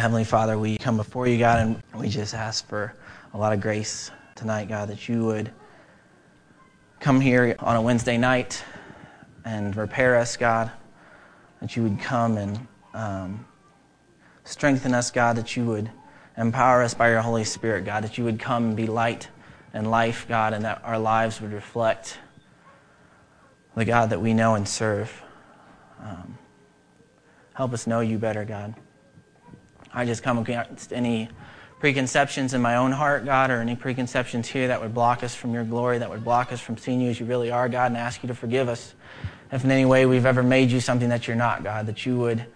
Heavenly Father, we come before you, God, and we just ask for a lot of grace tonight, God, that you would come here on a Wednesday night and repair us, God, that you would come and um, strengthen us, God, that you would empower us by your Holy Spirit, God, that you would come and be light and life, God, and that our lives would reflect the God that we know and serve. Um, help us know you better, God. I just come against any preconceptions in my own heart, God, or any preconceptions here that would block us from your glory, that would block us from seeing you as you really are, God, and ask you to forgive us if in any way we've ever made you something that you're not, God, that you would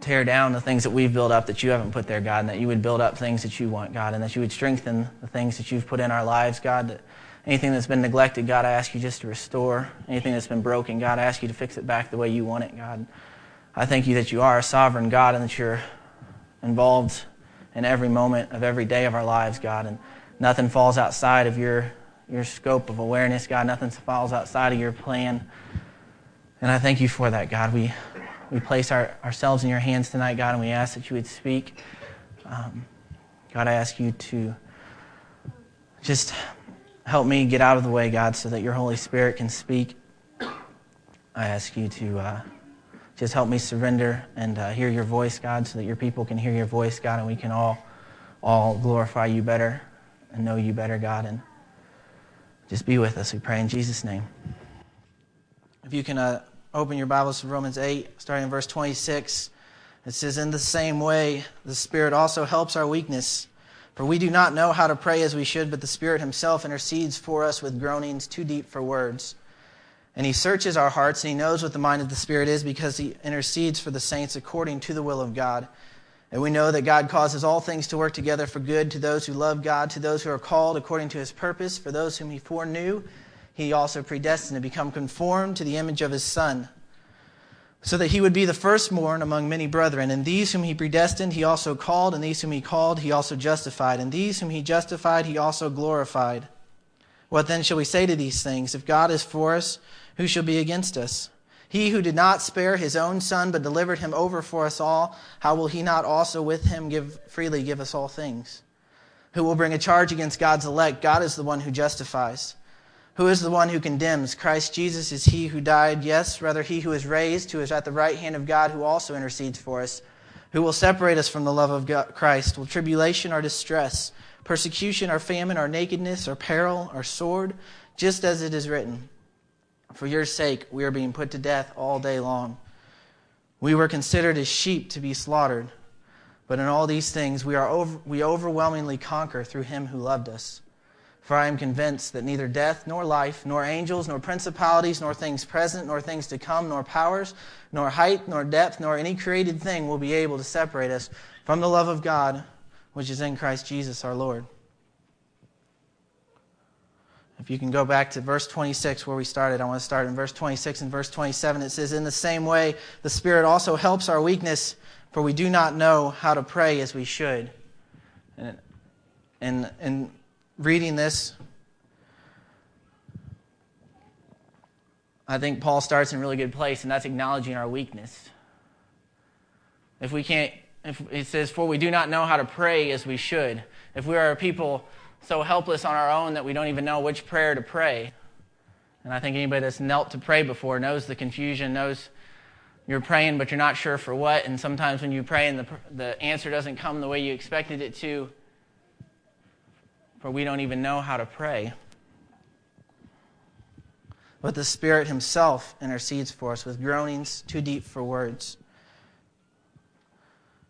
tear down the things that we've built up that you haven't put there, God, and that you would build up things that you want, God, and that you would strengthen the things that you've put in our lives, God, that anything that's been neglected, God, I ask you just to restore. Anything that's been broken, God, I ask you to fix it back the way you want it, God. I thank you that you are a sovereign God and that you're involved in every moment of every day of our lives, God. And nothing falls outside of your, your scope of awareness, God. Nothing falls outside of your plan. And I thank you for that, God. We, we place our, ourselves in your hands tonight, God, and we ask that you would speak. Um, God, I ask you to just help me get out of the way, God, so that your Holy Spirit can speak. I ask you to. Uh, just help me surrender and uh, hear your voice, God, so that your people can hear your voice, God, and we can all, all glorify you better and know you better, God. And just be with us, we pray in Jesus' name. If you can uh, open your Bibles to Romans 8, starting in verse 26, it says, In the same way, the Spirit also helps our weakness. For we do not know how to pray as we should, but the Spirit Himself intercedes for us with groanings too deep for words. And he searches our hearts, and he knows what the mind of the Spirit is because he intercedes for the saints according to the will of God. And we know that God causes all things to work together for good to those who love God, to those who are called according to his purpose. For those whom he foreknew, he also predestined to become conformed to the image of his Son, so that he would be the firstborn among many brethren. And these whom he predestined, he also called, and these whom he called, he also justified. And these whom he justified, he also glorified. What then shall we say to these things? If God is for us, who shall be against us? He who did not spare his own son, but delivered him over for us all, how will he not also with him give, freely give us all things? Who will bring a charge against God's elect? God is the one who justifies. Who is the one who condemns? Christ Jesus is he who died, yes, rather he who is raised, who is at the right hand of God, who also intercedes for us. Who will separate us from the love of God, Christ? Will tribulation or distress, persecution or famine or nakedness or peril or sword? Just as it is written. For your sake, we are being put to death all day long. We were considered as sheep to be slaughtered. But in all these things, we, are over, we overwhelmingly conquer through him who loved us. For I am convinced that neither death, nor life, nor angels, nor principalities, nor things present, nor things to come, nor powers, nor height, nor depth, nor any created thing will be able to separate us from the love of God, which is in Christ Jesus our Lord. If you can go back to verse 26 where we started, I want to start in verse 26 and verse 27. It says, In the same way, the Spirit also helps our weakness, for we do not know how to pray as we should. And, and, and reading this, I think Paul starts in a really good place, and that's acknowledging our weakness. If we can't, if it says, For we do not know how to pray as we should. If we are a people so helpless on our own that we don't even know which prayer to pray. And I think anybody that's knelt to pray before knows the confusion, knows you're praying, but you're not sure for what. And sometimes when you pray and the, the answer doesn't come the way you expected it to, for we don't even know how to pray. But the Spirit Himself intercedes for us with groanings too deep for words.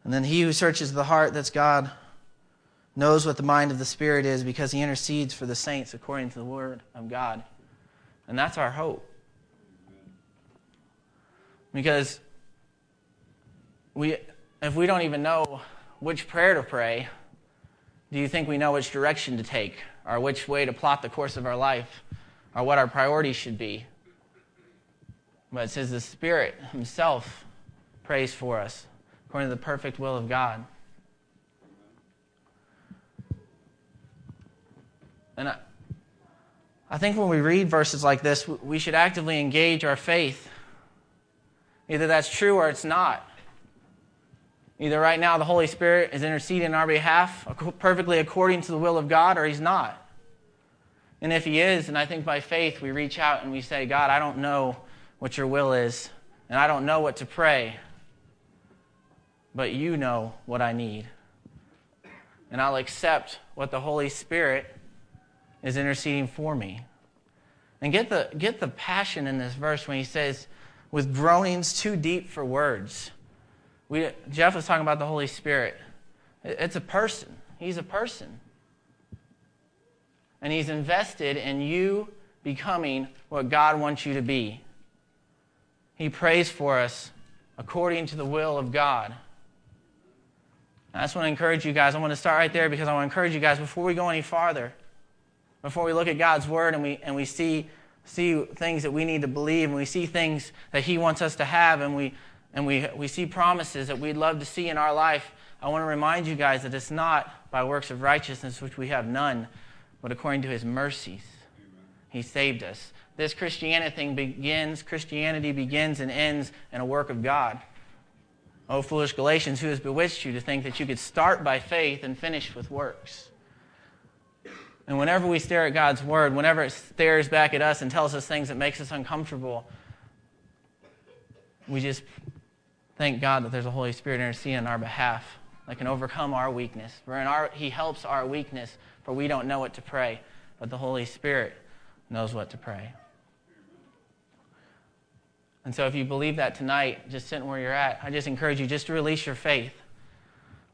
And then He who searches the heart, that's God, knows what the mind of the Spirit is because he intercedes for the saints according to the Word of God. And that's our hope. Because we, if we don't even know which prayer to pray, do you think we know which direction to take, or which way to plot the course of our life, or what our priorities should be? But it says the Spirit Himself prays for us according to the perfect will of God. And I, I think when we read verses like this, we should actively engage our faith. Either that's true or it's not. Either right now the Holy Spirit is interceding on our behalf perfectly according to the will of God, or He's not. And if He is, and I think by faith we reach out and we say, God, I don't know what your will is, and I don't know what to pray, but you know what I need. And I'll accept what the Holy Spirit is interceding for me. And get the, get the passion in this verse when he says, with groanings too deep for words. We, Jeff was talking about the Holy Spirit. It's a person, he's a person. And he's invested in you becoming what God wants you to be. He prays for us according to the will of God. I just want to encourage you guys. I want to start right there because I want to encourage you guys before we go any farther, before we look at God's word and we, and we see, see things that we need to believe and we see things that He wants us to have and we, and we, we see promises that we'd love to see in our life, I want to remind you guys that it's not by works of righteousness, which we have none, but according to His mercies. He saved us. This Christianity thing begins, Christianity begins and ends in a work of God. Oh, foolish Galatians, who has bewitched you to think that you could start by faith and finish with works? And whenever we stare at God's word, whenever it stares back at us and tells us things that makes us uncomfortable, we just thank God that there's a Holy Spirit interceding on our behalf that can overcome our weakness. Our, he helps our weakness, for we don't know what to pray, but the Holy Spirit knows what to pray. And so, if you believe that tonight, just sitting where you're at, I just encourage you just to release your faith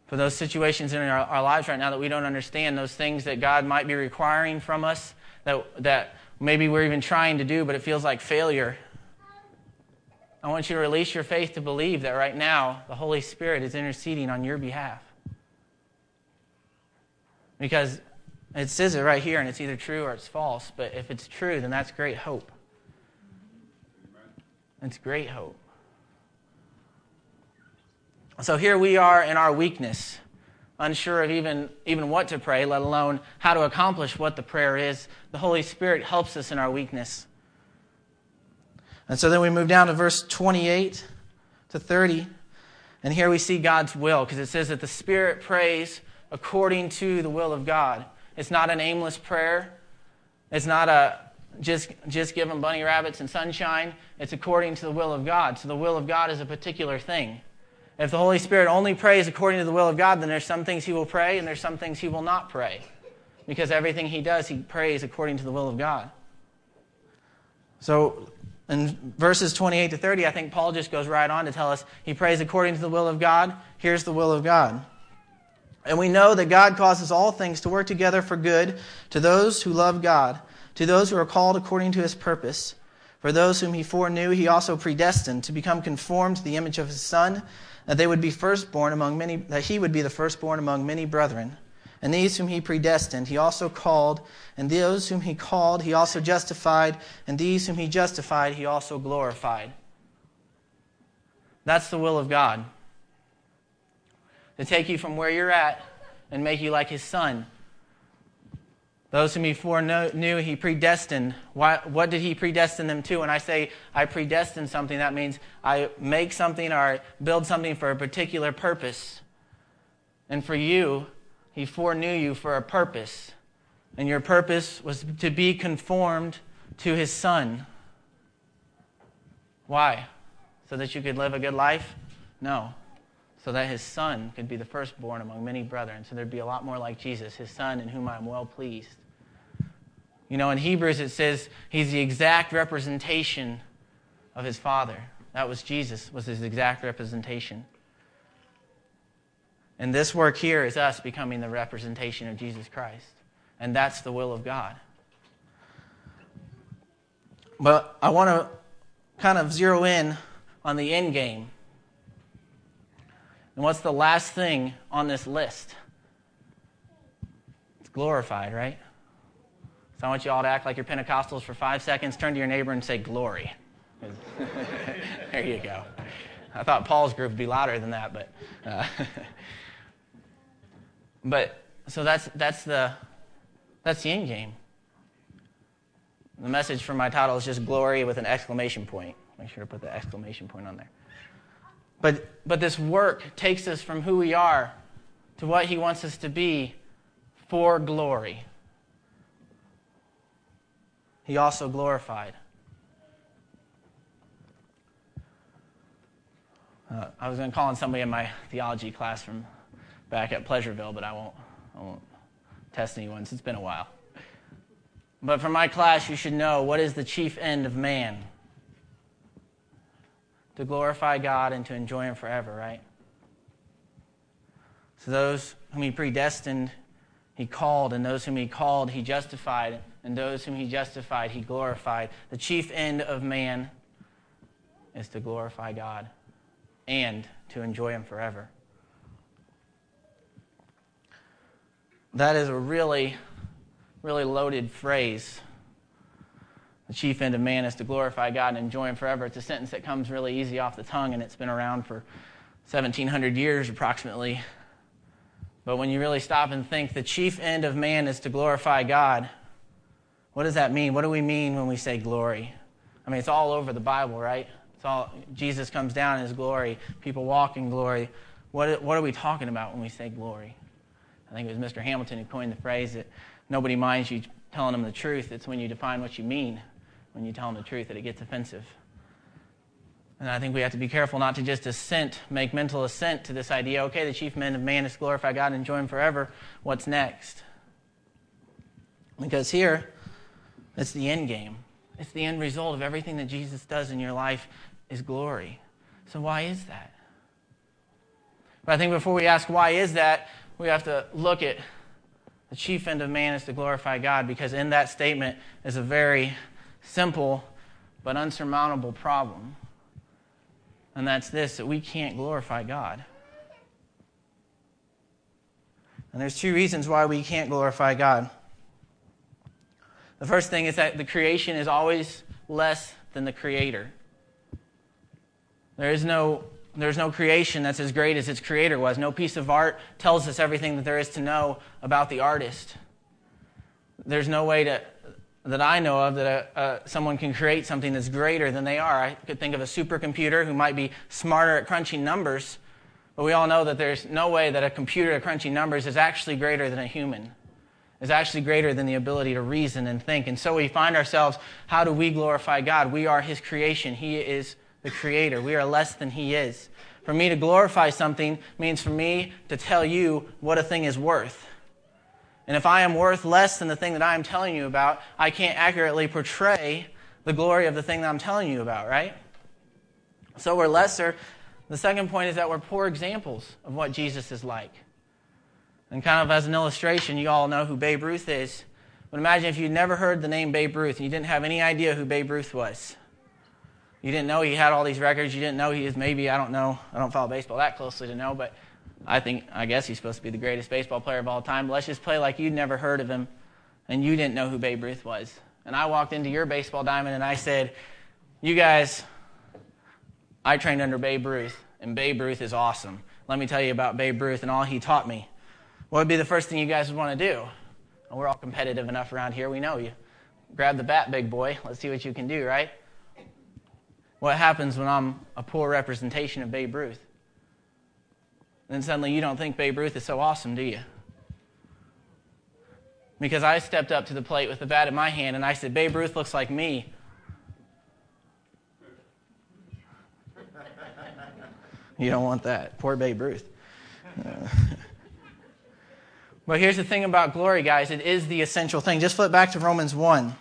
for those situations in our, our lives right now that we don't understand, those things that God might be requiring from us that, that maybe we're even trying to do, but it feels like failure. I want you to release your faith to believe that right now the Holy Spirit is interceding on your behalf. Because it says it right here, and it's either true or it's false. But if it's true, then that's great hope. It's great hope. So here we are in our weakness, unsure of even, even what to pray, let alone how to accomplish what the prayer is. The Holy Spirit helps us in our weakness. And so then we move down to verse 28 to 30. And here we see God's will, because it says that the Spirit prays according to the will of God. It's not an aimless prayer. It's not a just, just give them bunny rabbits and sunshine. It's according to the will of God. So the will of God is a particular thing. If the Holy Spirit only prays according to the will of God, then there's some things he will pray and there's some things he will not pray. Because everything he does, he prays according to the will of God. So in verses 28 to 30, I think Paul just goes right on to tell us he prays according to the will of God. Here's the will of God. And we know that God causes all things to work together for good to those who love God to those who are called according to his purpose, for those whom he foreknew, he also predestined to become conformed to the image of his Son, that they would be firstborn among many, that he would be the firstborn among many brethren. And these whom he predestined, he also called, and those whom he called, he also justified, and these whom he justified, he also glorified. That's the will of God. To take you from where you're at and make you like his son those whom he foreknew, he predestined. What, what did he predestine them to? When I say I predestine something, that means I make something or build something for a particular purpose. And for you, he foreknew you for a purpose. And your purpose was to be conformed to his son. Why? So that you could live a good life? No. So that his son could be the firstborn among many brethren. So there'd be a lot more like Jesus, his son in whom I am well pleased. You know, in Hebrews it says he's the exact representation of his Father. That was Jesus, was his exact representation. And this work here is us becoming the representation of Jesus Christ. And that's the will of God. But I want to kind of zero in on the end game. And what's the last thing on this list? It's glorified, right? So I want you all to act like you're Pentecostals for five seconds. Turn to your neighbor and say, Glory. there you go. I thought Paul's group would be louder than that, but. Uh, but so that's, that's, the, that's the end game. The message for my title is just glory with an exclamation point. Make sure to put the exclamation point on there. But, but this work takes us from who we are to what He wants us to be for glory. He also glorified. Uh, I was going to call on somebody in my theology class from back at Pleasureville, but I won't, I won't test anyone since it's been a while. But for my class, you should know what is the chief end of man? To glorify God and to enjoy Him forever, right? So those whom He predestined, He called, and those whom He called, He justified, and those whom He justified, He glorified. The chief end of man is to glorify God and to enjoy Him forever. That is a really, really loaded phrase. The chief end of man is to glorify God and enjoy Him forever. It's a sentence that comes really easy off the tongue, and it's been around for 1700 years approximately. But when you really stop and think, the chief end of man is to glorify God, what does that mean? What do we mean when we say glory? I mean, it's all over the Bible, right? It's all Jesus comes down in his glory, people walk in glory. What, what are we talking about when we say glory? I think it was Mr. Hamilton who coined the phrase that nobody minds you telling them the truth. It's when you define what you mean, when you tell them the truth, that it gets offensive. And I think we have to be careful not to just assent, make mental assent to this idea okay, the chief men of man is glorify God and enjoy Him forever. What's next? Because here, it's the end game. It's the end result of everything that Jesus does in your life is glory. So, why is that? But I think before we ask why is that, we have to look at the chief end of man is to glorify God because in that statement is a very simple but unsurmountable problem. And that's this that we can't glorify God. And there's two reasons why we can't glorify God. The first thing is that the creation is always less than the creator. There is no there's no creation that's as great as its creator was. No piece of art tells us everything that there is to know about the artist. There's no way to, that I know of that a, a, someone can create something that's greater than they are. I could think of a supercomputer who might be smarter at crunching numbers, but we all know that there's no way that a computer at crunching numbers is actually greater than a human, is actually greater than the ability to reason and think. And so we find ourselves, how do we glorify God? We are His creation. He is the Creator. We are less than He is. For me to glorify something means for me to tell you what a thing is worth. And if I am worth less than the thing that I am telling you about, I can't accurately portray the glory of the thing that I'm telling you about, right? So we're lesser. The second point is that we're poor examples of what Jesus is like. And kind of as an illustration, you all know who Babe Ruth is. But imagine if you'd never heard the name Babe Ruth and you didn't have any idea who Babe Ruth was. You didn't know he had all these records. You didn't know he is maybe, I don't know, I don't follow baseball that closely to know, but I think, I guess he's supposed to be the greatest baseball player of all time. But Let's just play like you'd never heard of him and you didn't know who Babe Ruth was. And I walked into your baseball diamond and I said, You guys, I trained under Babe Ruth, and Babe Ruth is awesome. Let me tell you about Babe Ruth and all he taught me. What would be the first thing you guys would want to do? Well, we're all competitive enough around here. We know you. Grab the bat, big boy. Let's see what you can do, right? What happens when I'm a poor representation of Babe Ruth? Then suddenly you don't think Babe Ruth is so awesome, do you? Because I stepped up to the plate with the bat in my hand and I said, Babe Ruth looks like me. you don't want that. Poor Babe Ruth. But here's the thing about glory, guys it is the essential thing. Just flip back to Romans 1.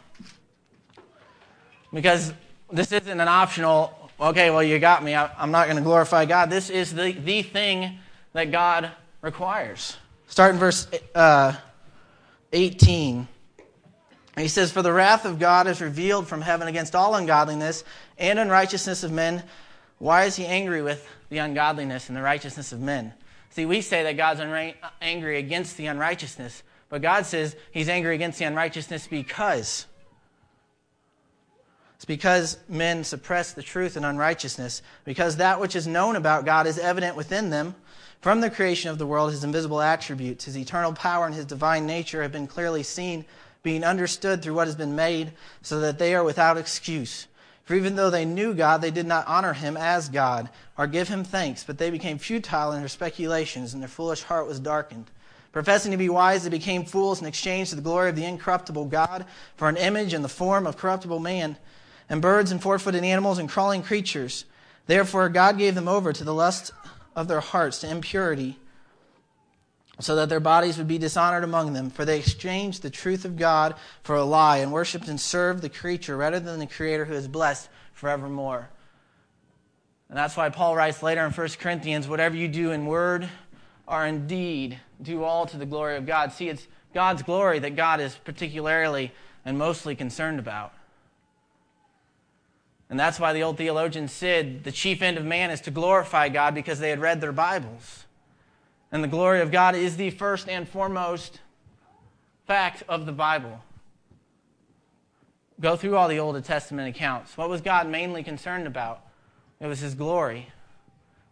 Because this isn't an optional, okay, well, you got me. I, am not going to glorify God. This is the, the thing that God requires. Start in verse uh, 18. He says, For the wrath of God is revealed from heaven against all ungodliness and unrighteousness of men. Why is he angry with the ungodliness and the righteousness of men? See, we say that God's angry against the unrighteousness, but God says he's angry against the unrighteousness because it's because men suppress the truth and unrighteousness, because that which is known about God is evident within them. From the creation of the world, his invisible attributes, his eternal power, and his divine nature have been clearly seen, being understood through what has been made, so that they are without excuse. For even though they knew God, they did not honor him as God or give him thanks, but they became futile in their speculations, and their foolish heart was darkened. Professing to be wise, they became fools and exchanged the glory of the incorruptible God for an image in the form of corruptible man, and birds and four footed animals and crawling creatures. Therefore, God gave them over to the lust of their hearts to impurity so that their bodies would be dishonored among them. For they exchanged the truth of God for a lie and worshipped and served the creature rather than the Creator who is blessed forevermore. And that's why Paul writes later in 1 Corinthians whatever you do in word or in deed, do all to the glory of God. See, it's God's glory that God is particularly and mostly concerned about. And that's why the old theologian said the chief end of man is to glorify God because they had read their Bibles. And the glory of God is the first and foremost fact of the Bible. Go through all the Old Testament accounts. What was God mainly concerned about? It was his glory.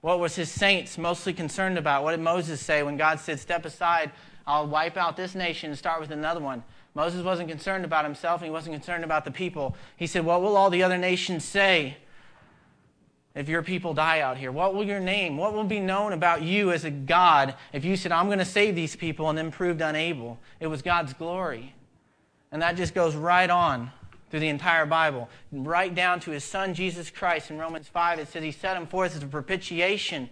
What was his saints mostly concerned about? What did Moses say when God said, Step aside, I'll wipe out this nation and start with another one? Moses wasn't concerned about himself and he wasn't concerned about the people. He said, What will all the other nations say if your people die out here? What will your name, what will be known about you as a God if you said, I'm going to save these people and then proved unable? It was God's glory. And that just goes right on through the entire Bible, right down to his son Jesus Christ. In Romans 5, it says he set him forth as a propitiation.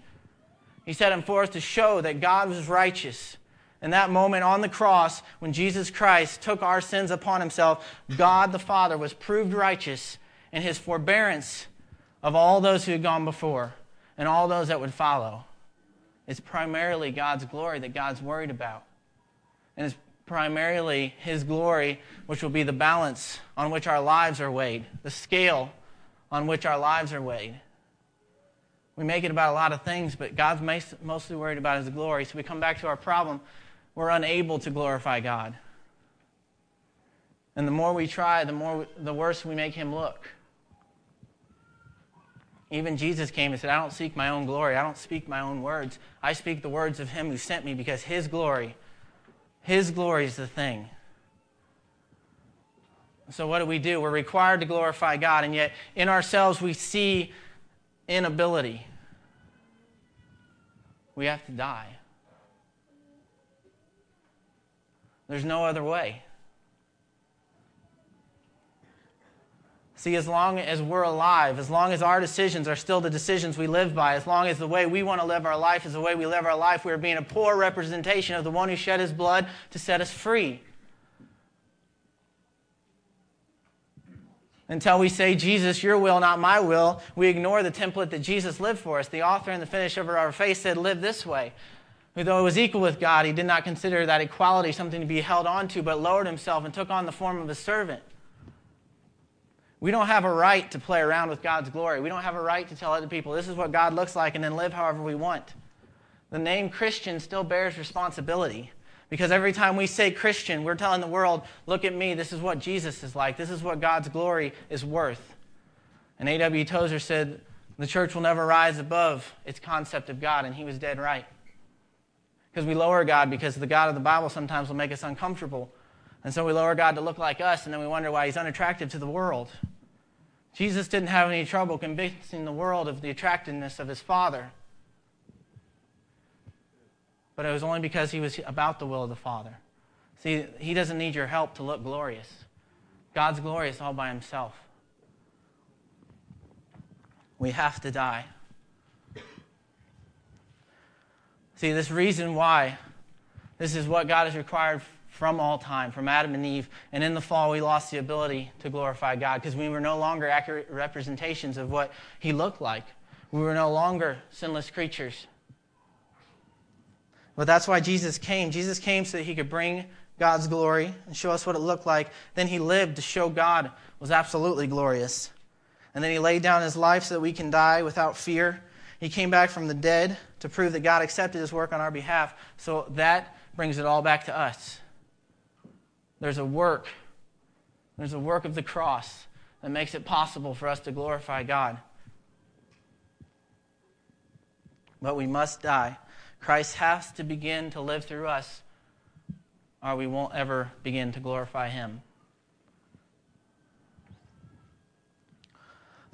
He set him forth to show that God was righteous. In that moment on the cross, when Jesus Christ took our sins upon himself, God the Father was proved righteous in his forbearance of all those who had gone before and all those that would follow. It's primarily God's glory that God's worried about. And it's primarily His glory, which will be the balance on which our lives are weighed, the scale on which our lives are weighed. We make it about a lot of things, but God's mostly worried about His glory. So we come back to our problem. We're unable to glorify God. And the more we try, the more the worse we make Him look. Even Jesus came and said, I don't seek my own glory. I don't speak my own words. I speak the words of him who sent me because his glory, his glory is the thing. So, what do we do? We're required to glorify God, and yet in ourselves we see inability. We have to die. There's no other way. See, as long as we're alive, as long as our decisions are still the decisions we live by, as long as the way we want to live our life is the way we live our life, we are being a poor representation of the one who shed his blood to set us free. Until we say, Jesus, your will, not my will, we ignore the template that Jesus lived for us. The author and the finisher of our faith said, Live this way. Though he was equal with God, he did not consider that equality something to be held on to, but lowered himself and took on the form of a servant. We don't have a right to play around with God's glory. We don't have a right to tell other people this is what God looks like and then live however we want. The name Christian still bears responsibility because every time we say Christian, we're telling the world, look at me, this is what Jesus is like, this is what God's glory is worth. And A.W. Tozer said, the church will never rise above its concept of God, and he was dead right. Because we lower God because the God of the Bible sometimes will make us uncomfortable. And so we lower God to look like us, and then we wonder why he's unattractive to the world. Jesus didn't have any trouble convincing the world of the attractiveness of his Father. But it was only because he was about the will of the Father. See, he doesn't need your help to look glorious. God's glorious all by himself. We have to die. See, this reason why this is what God has required from all time, from Adam and Eve. And in the fall, we lost the ability to glorify God because we were no longer accurate representations of what He looked like. We were no longer sinless creatures. But that's why Jesus came. Jesus came so that He could bring God's glory and show us what it looked like. Then He lived to show God was absolutely glorious. And then He laid down His life so that we can die without fear. He came back from the dead to prove that God accepted His work on our behalf. So that brings it all back to us. There's a work. There's a work of the cross that makes it possible for us to glorify God. But we must die. Christ has to begin to live through us, or we won't ever begin to glorify Him.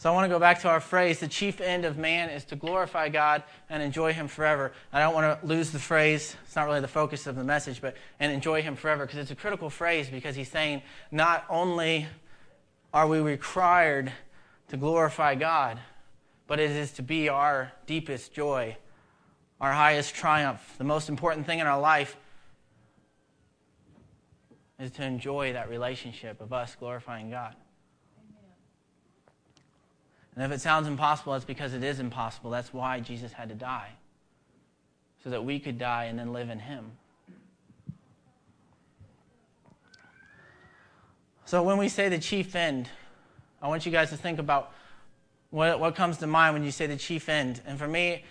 So I want to go back to our phrase the chief end of man is to glorify God and enjoy Him forever. I don't want to lose the phrase, it's not really the focus of the message, but and enjoy Him forever because it's a critical phrase because He's saying not only are we required to glorify God, but it is to be our deepest joy, our highest triumph. The most important thing in our life is to enjoy that relationship of us glorifying God. And if it sounds impossible, it's because it is impossible. That's why Jesus had to die, so that we could die and then live in Him. So when we say the chief end, I want you guys to think about what, what comes to mind when you say the chief end. And for me,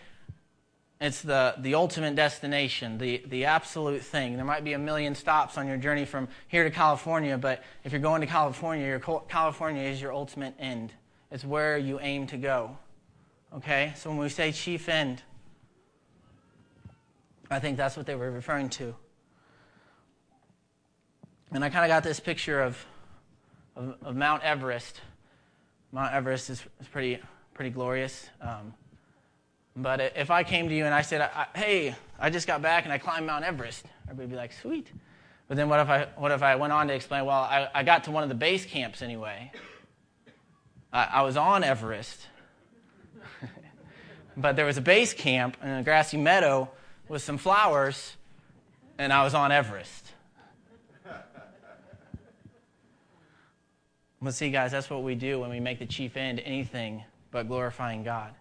it's the, the ultimate destination, the, the absolute thing. There might be a million stops on your journey from here to California, but if you're going to California, your California is your ultimate end. It's where you aim to go. Okay? So when we say chief end, I think that's what they were referring to. And I kind of got this picture of, of, of, Mount Everest. Mount Everest is, is pretty, pretty glorious. Um, but if I came to you and I said, I, hey, I just got back and I climbed Mount Everest, everybody would be like, sweet. But then what if I, what if I went on to explain, well, I, I got to one of the base camps anyway. I, I was on Everest, but there was a base camp in a grassy meadow with some flowers, and I was on Everest. But see, guys, that's what we do when we make the chief end anything but glorifying God.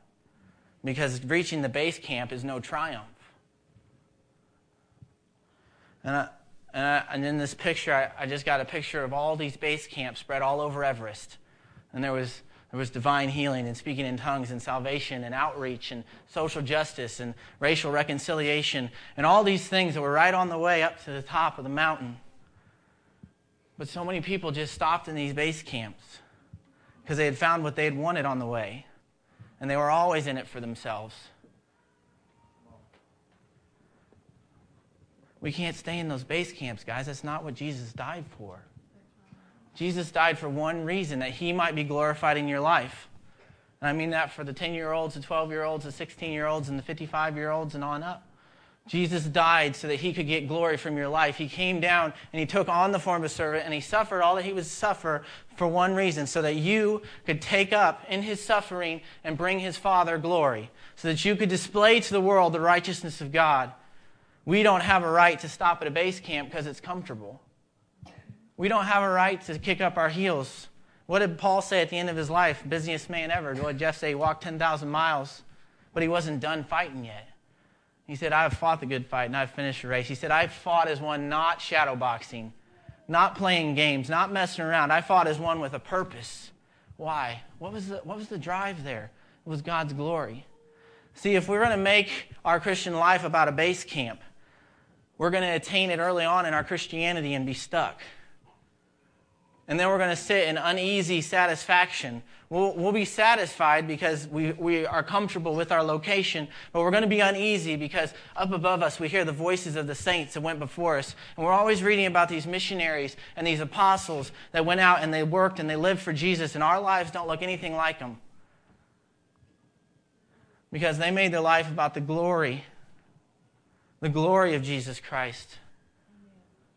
Because reaching the base camp is no triumph. And, I, and, I, and in this picture, I, I just got a picture of all these base camps spread all over Everest. And there was, there was divine healing and speaking in tongues and salvation and outreach and social justice and racial reconciliation and all these things that were right on the way up to the top of the mountain. But so many people just stopped in these base camps because they had found what they had wanted on the way. And they were always in it for themselves. We can't stay in those base camps, guys. That's not what Jesus died for. Jesus died for one reason that he might be glorified in your life. And I mean that for the 10 year olds, the 12 year olds, the 16 year olds, and the 55 year olds, and on up. Jesus died so that he could get glory from your life. He came down and he took on the form of a servant and he suffered all that he would suffer for one reason so that you could take up in his suffering and bring his Father glory, so that you could display to the world the righteousness of God. We don't have a right to stop at a base camp because it's comfortable. We don't have a right to kick up our heels. What did Paul say at the end of his life? Busiest man ever. What did Jeff say? He walked 10,000 miles, but he wasn't done fighting yet. He said, I have fought the good fight and I've finished the race. He said, I fought as one not shadowboxing, not playing games, not messing around. I fought as one with a purpose. Why? What was the, what was the drive there? It was God's glory. See, if we're going to make our Christian life about a base camp, we're going to attain it early on in our Christianity and be stuck. And then we're going to sit in uneasy satisfaction. We'll, we'll be satisfied because we, we are comfortable with our location, but we're going to be uneasy because up above us we hear the voices of the saints that went before us. And we're always reading about these missionaries and these apostles that went out and they worked and they lived for Jesus, and our lives don't look anything like them. Because they made their life about the glory, the glory of Jesus Christ.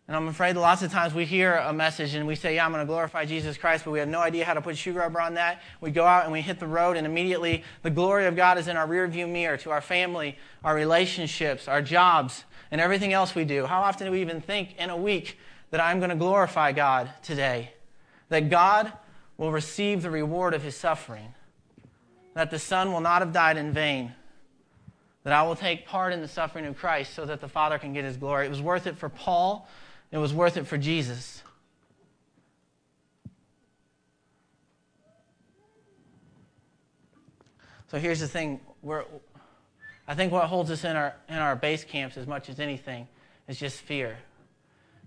And I'm afraid lots of times we hear a message and we say, Yeah, I'm going to glorify Jesus Christ, but we have no idea how to put shoe rubber on that. We go out and we hit the road, and immediately the glory of God is in our rearview mirror to our family, our relationships, our jobs, and everything else we do. How often do we even think in a week that I'm going to glorify God today? That God will receive the reward of his suffering, that the Son will not have died in vain that I will take part in the suffering of Christ so that the Father can get his glory. It was worth it for Paul it was worth it for Jesus. So here's the thing. We're, I think what holds us in our, in our base camps as much as anything is just fear.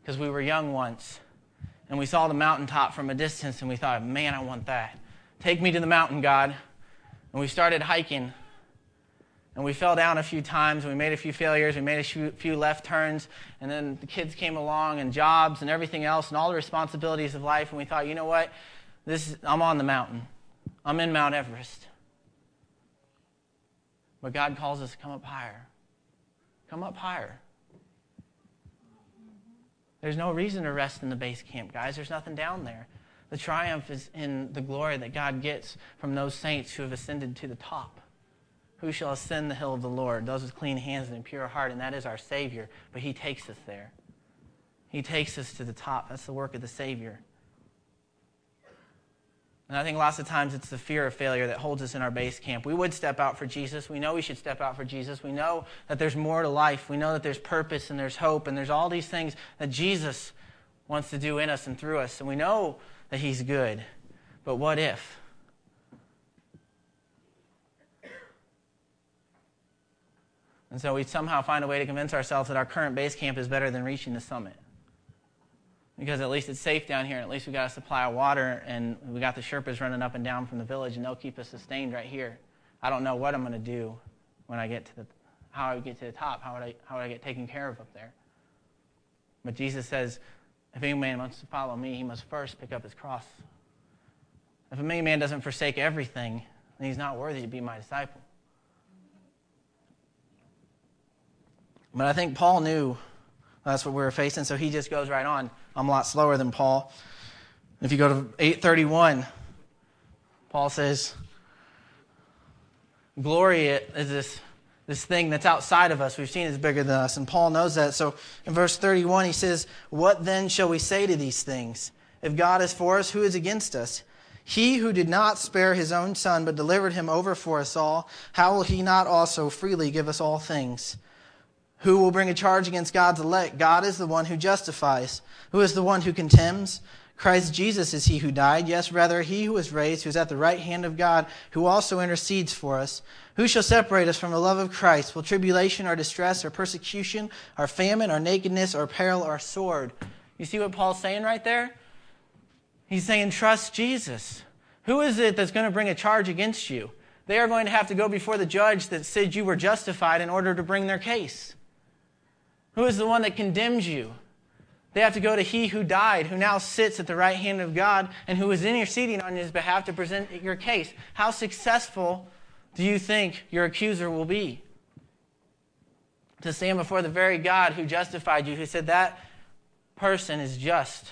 Because we were young once, and we saw the mountaintop from a distance, and we thought, man, I want that. Take me to the mountain, God. And we started hiking and we fell down a few times, we made a few failures, we made a few left turns, and then the kids came along and jobs and everything else and all the responsibilities of life, and we thought, you know what? This is, I'm on the mountain. I'm in Mount Everest. But God calls us to come up higher. Come up higher. There's no reason to rest in the base camp, guys. There's nothing down there. The triumph is in the glory that God gets from those saints who have ascended to the top. Who shall ascend the hill of the Lord? Those with clean hands and a pure heart, and that is our Savior. But He takes us there. He takes us to the top. That's the work of the Savior. And I think lots of times it's the fear of failure that holds us in our base camp. We would step out for Jesus. We know we should step out for Jesus. We know that there's more to life. We know that there's purpose and there's hope and there's all these things that Jesus wants to do in us and through us. And we know that He's good. But what if? And so we somehow find a way to convince ourselves that our current base camp is better than reaching the summit because at least it's safe down here, and at least we've got a supply of water, and we got the Sherpas running up and down from the village, and they'll keep us sustained right here. I don't know what I'm going to do when I get to the, how I get to the top, how would I, how would I get taken care of up there? But Jesus says, if any man wants to follow me, he must first pick up his cross. If a man doesn't forsake everything, then he's not worthy to be my disciple. But I think Paul knew that's what we were facing, so he just goes right on. I'm a lot slower than Paul. If you go to 831, Paul says, Glory is this, this thing that's outside of us. We've seen it's bigger than us, and Paul knows that. So in verse 31, he says, What then shall we say to these things? If God is for us, who is against us? He who did not spare his own son, but delivered him over for us all, how will he not also freely give us all things? Who will bring a charge against God's elect? God is the one who justifies. Who is the one who condemns? Christ Jesus is he who died, yes, rather, he who was raised, who is at the right hand of God, who also intercedes for us. Who shall separate us from the love of Christ? Will tribulation or distress or persecution or famine or nakedness or peril or sword? You see what Paul's saying right there? He's saying, trust Jesus. Who is it that's going to bring a charge against you? They are going to have to go before the judge that said you were justified in order to bring their case. Who is the one that condemns you? They have to go to he who died, who now sits at the right hand of God, and who is interceding on his behalf to present your case. How successful do you think your accuser will be? To stand before the very God who justified you, who said that person is just.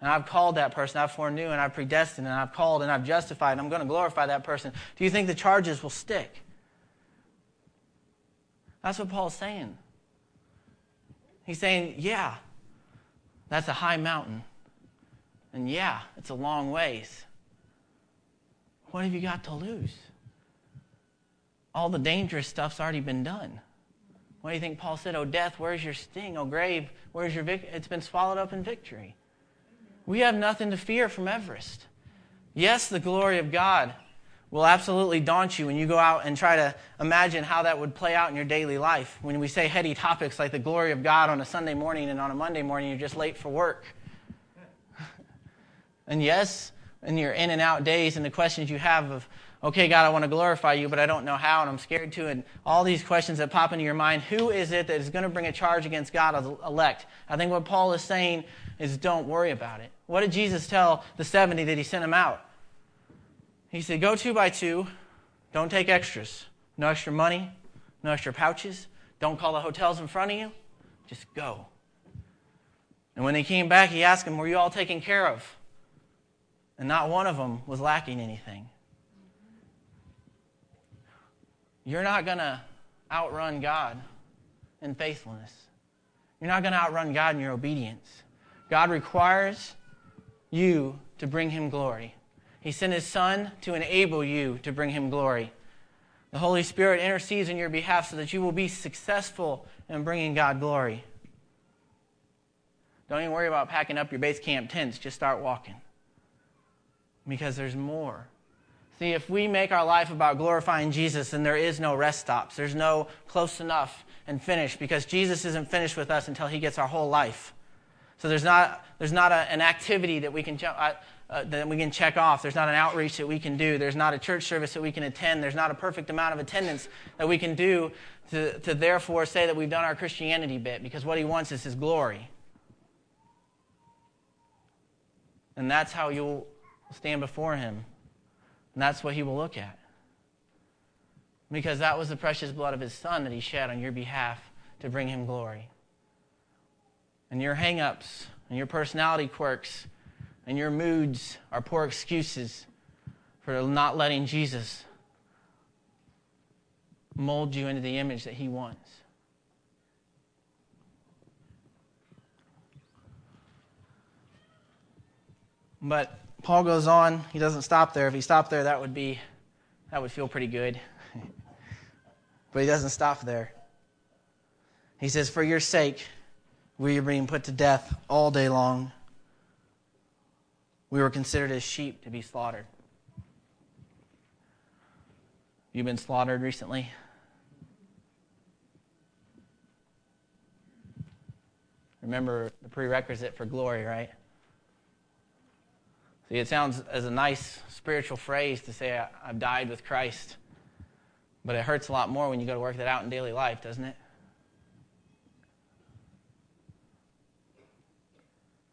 And I've called that person, I've foreknew, and I've predestined, and I've called, and I've justified, and I'm going to glorify that person. Do you think the charges will stick? That's what Paul's saying. He's saying, yeah, that's a high mountain. And yeah, it's a long ways. What have you got to lose? All the dangerous stuff's already been done. What do you think Paul said? Oh, death, where's your sting? Oh, grave, where's your victory? It's been swallowed up in victory. We have nothing to fear from Everest. Yes, the glory of God will absolutely daunt you when you go out and try to imagine how that would play out in your daily life. When we say heady topics like the glory of God on a Sunday morning and on a Monday morning, you're just late for work. and yes, in your in and out days and the questions you have of, okay, God, I want to glorify you, but I don't know how and I'm scared to, and all these questions that pop into your mind, who is it that is going to bring a charge against God elect? I think what Paul is saying is don't worry about it. What did Jesus tell the 70 that he sent them out? He said, Go two by two. Don't take extras. No extra money, no extra pouches. Don't call the hotels in front of you. Just go. And when they came back, he asked them, Were you all taken care of? And not one of them was lacking anything. You're not going to outrun God in faithfulness. You're not going to outrun God in your obedience. God requires you to bring him glory. He sent his Son to enable you to bring him glory. The Holy Spirit intercedes in your behalf so that you will be successful in bringing God glory. Don't even worry about packing up your base camp tents, just start walking. Because there's more. See, if we make our life about glorifying Jesus, then there is no rest stops. There's no close enough and finished because Jesus isn't finished with us until he gets our whole life. So there's not, there's not a, an activity that we can jump. Uh, that we can check off. There's not an outreach that we can do. There's not a church service that we can attend. There's not a perfect amount of attendance that we can do to, to therefore say that we've done our Christianity bit because what he wants is his glory. And that's how you'll stand before him. And that's what he will look at. Because that was the precious blood of his son that he shed on your behalf to bring him glory. And your hang ups and your personality quirks and your moods are poor excuses for not letting Jesus mold you into the image that he wants. But Paul goes on. He doesn't stop there. If he stopped there, that would be that would feel pretty good. but he doesn't stop there. He says, "For your sake, we are being put to death all day long. We were considered as sheep to be slaughtered." You've been slaughtered recently? Remember the prerequisite for glory, right? See, it sounds as a nice spiritual phrase to say, I've died with Christ. But it hurts a lot more when you go to work that out in daily life, doesn't it?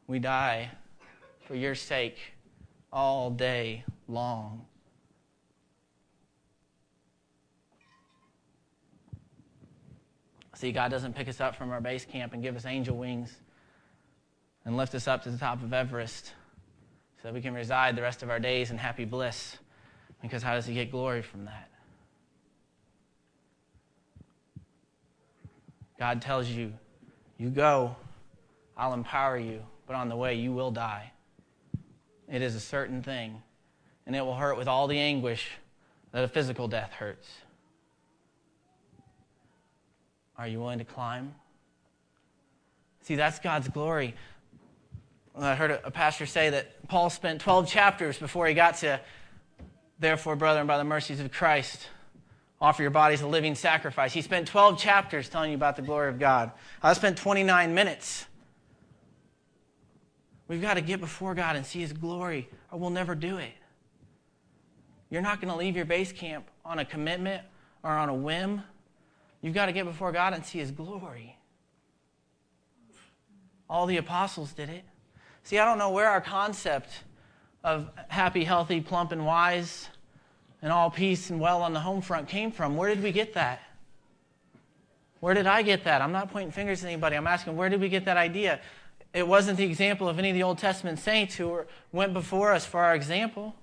We die for your sake all day long. See, God doesn't pick us up from our base camp and give us angel wings and lift us up to the top of Everest so that we can reside the rest of our days in happy bliss. Because how does he get glory from that? God tells you, you go, I'll empower you, but on the way you will die. It is a certain thing, and it will hurt with all the anguish that a physical death hurts. Are you willing to climb? See, that's God's glory. I heard a pastor say that Paul spent 12 chapters before he got to, therefore, brethren, by the mercies of Christ, offer your bodies a living sacrifice. He spent 12 chapters telling you about the glory of God. I spent 29 minutes. We've got to get before God and see His glory, or we'll never do it. You're not going to leave your base camp on a commitment or on a whim. You've got to get before God and see His glory. All the apostles did it. See, I don't know where our concept of happy, healthy, plump, and wise and all peace and well on the home front came from. Where did we get that? Where did I get that? I'm not pointing fingers at anybody. I'm asking, where did we get that idea? It wasn't the example of any of the Old Testament saints who were, went before us for our example.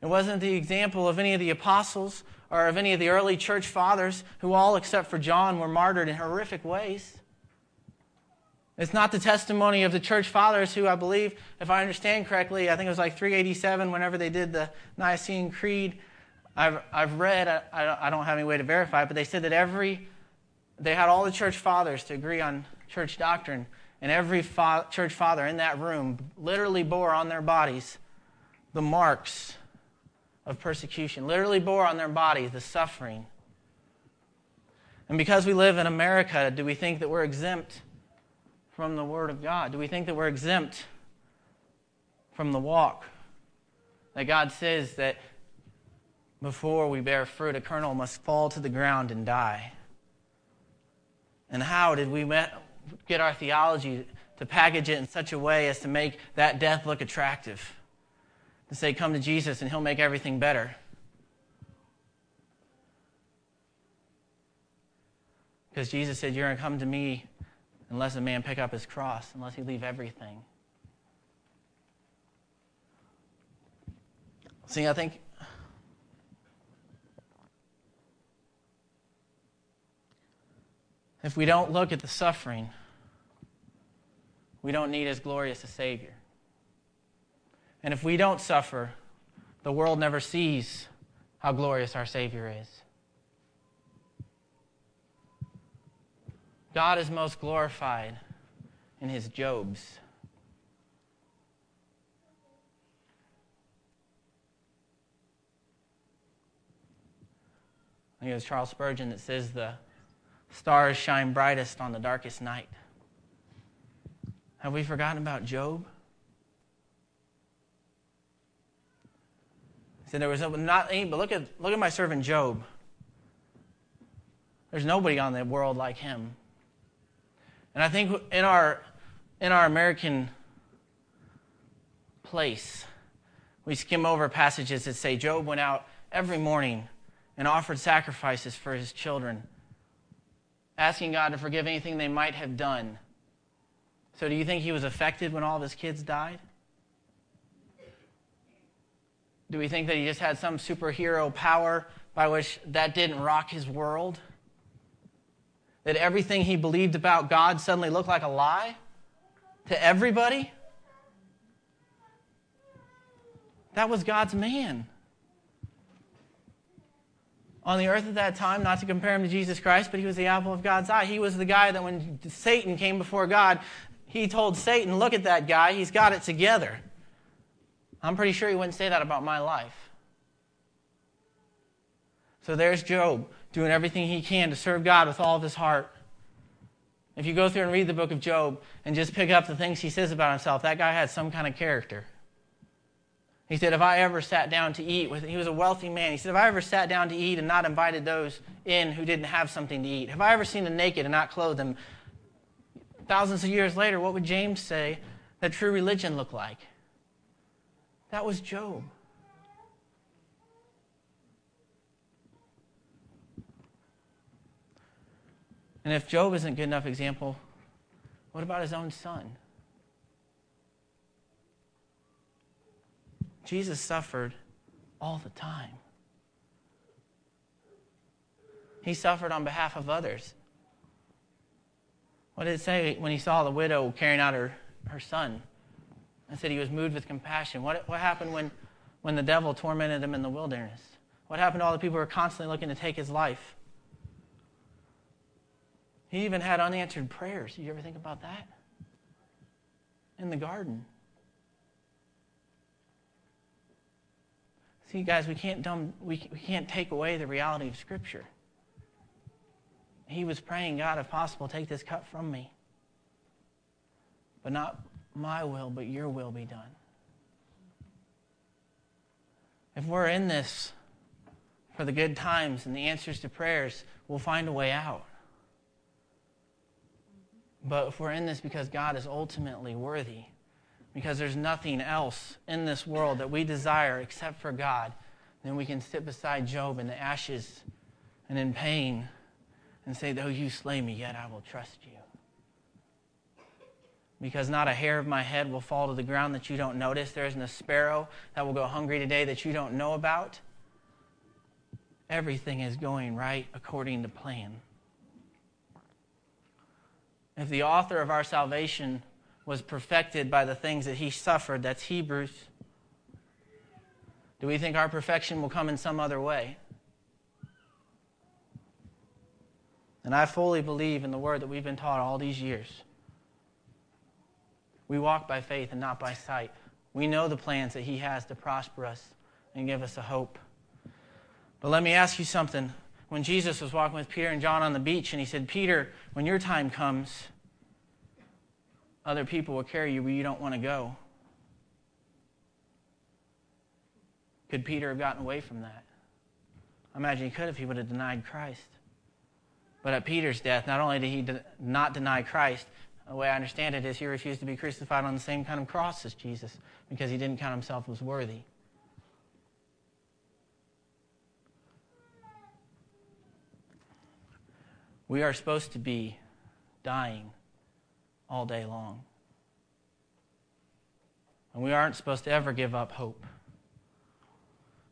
It wasn't the example of any of the apostles or of any of the early church fathers who all, except for John, were martyred in horrific ways. It's not the testimony of the church fathers who I believe, if I understand correctly, I think it was like 387 whenever they did the Nicene Creed. I've, I've read, I, I don't have any way to verify it, but they said that every, they had all the church fathers to agree on church doctrine, and every fa- church father in that room literally bore on their bodies the marks of persecution, literally bore on their bodies the suffering. And because we live in America, do we think that we're exempt from the Word of God? Do we think that we're exempt from the walk? That God says that before we bear fruit, a kernel must fall to the ground and die. And how did we get our theology to package it in such a way as to make that death look attractive? To say, come to Jesus and he'll make everything better. Because Jesus said, You're going to come to me unless a man pick up his cross, unless he leave everything. See, I think if we don't look at the suffering, we don't need as glorious a Savior. And if we don't suffer, the world never sees how glorious our Savior is. God is most glorified in his Jobs. I think it was Charles Spurgeon that says the stars shine brightest on the darkest night. Have we forgotten about Job? He said there was not any, but look at, look at my servant Job. There's nobody on the world like him. And I think in our, in our American place, We skim over passages that say Job went out every morning and offered sacrifices for his children, asking God to forgive anything they might have done. So, do you think he was affected when all of his kids died? Do we think that he just had some superhero power by which that didn't rock his world? That everything he believed about God suddenly looked like a lie to everybody? That was God's man. On the earth at that time, not to compare him to Jesus Christ, but he was the apple of God's eye. He was the guy that when Satan came before God, he told Satan, Look at that guy, he's got it together. I'm pretty sure he wouldn't say that about my life. So there's Job doing everything he can to serve God with all of his heart. If you go through and read the book of Job and just pick up the things he says about himself, that guy had some kind of character. He said, If I ever sat down to eat with, he was a wealthy man. He said, If I ever sat down to eat and not invited those in who didn't have something to eat, have I ever seen the naked and not clothed them? Thousands of years later, what would James say that true religion looked like? That was Job. And if Job isn't a good enough example, what about his own son? Jesus suffered all the time. He suffered on behalf of others. What did it say when he saw the widow carrying out her, her son? It said he was moved with compassion. What, what happened when, when the devil tormented him in the wilderness? What happened to all the people who were constantly looking to take his life? He even had unanswered prayers. You ever think about that? In the garden. See, guys, we can't, dumb, we, we can't take away the reality of Scripture. He was praying, God, if possible, take this cup from me. But not my will, but your will be done. If we're in this for the good times and the answers to prayers, we'll find a way out. But if we're in this because God is ultimately worthy, because there's nothing else in this world that we desire except for God, then we can sit beside Job in the ashes and in pain and say, Though you slay me, yet I will trust you. Because not a hair of my head will fall to the ground that you don't notice. There isn't a sparrow that will go hungry today that you don't know about. Everything is going right according to plan. If the author of our salvation was perfected by the things that he suffered, that's Hebrews. Do we think our perfection will come in some other way? And I fully believe in the word that we've been taught all these years. We walk by faith and not by sight. We know the plans that he has to prosper us and give us a hope. But let me ask you something when Jesus was walking with Peter and John on the beach, and he said, Peter, when your time comes, other people will carry you where you don't want to go. Could Peter have gotten away from that? I imagine he could if he would have denied Christ. But at Peter's death, not only did he de- not deny Christ, the way I understand it is he refused to be crucified on the same kind of cross as Jesus because he didn't count himself as worthy. We are supposed to be dying all day long. And we aren't supposed to ever give up hope.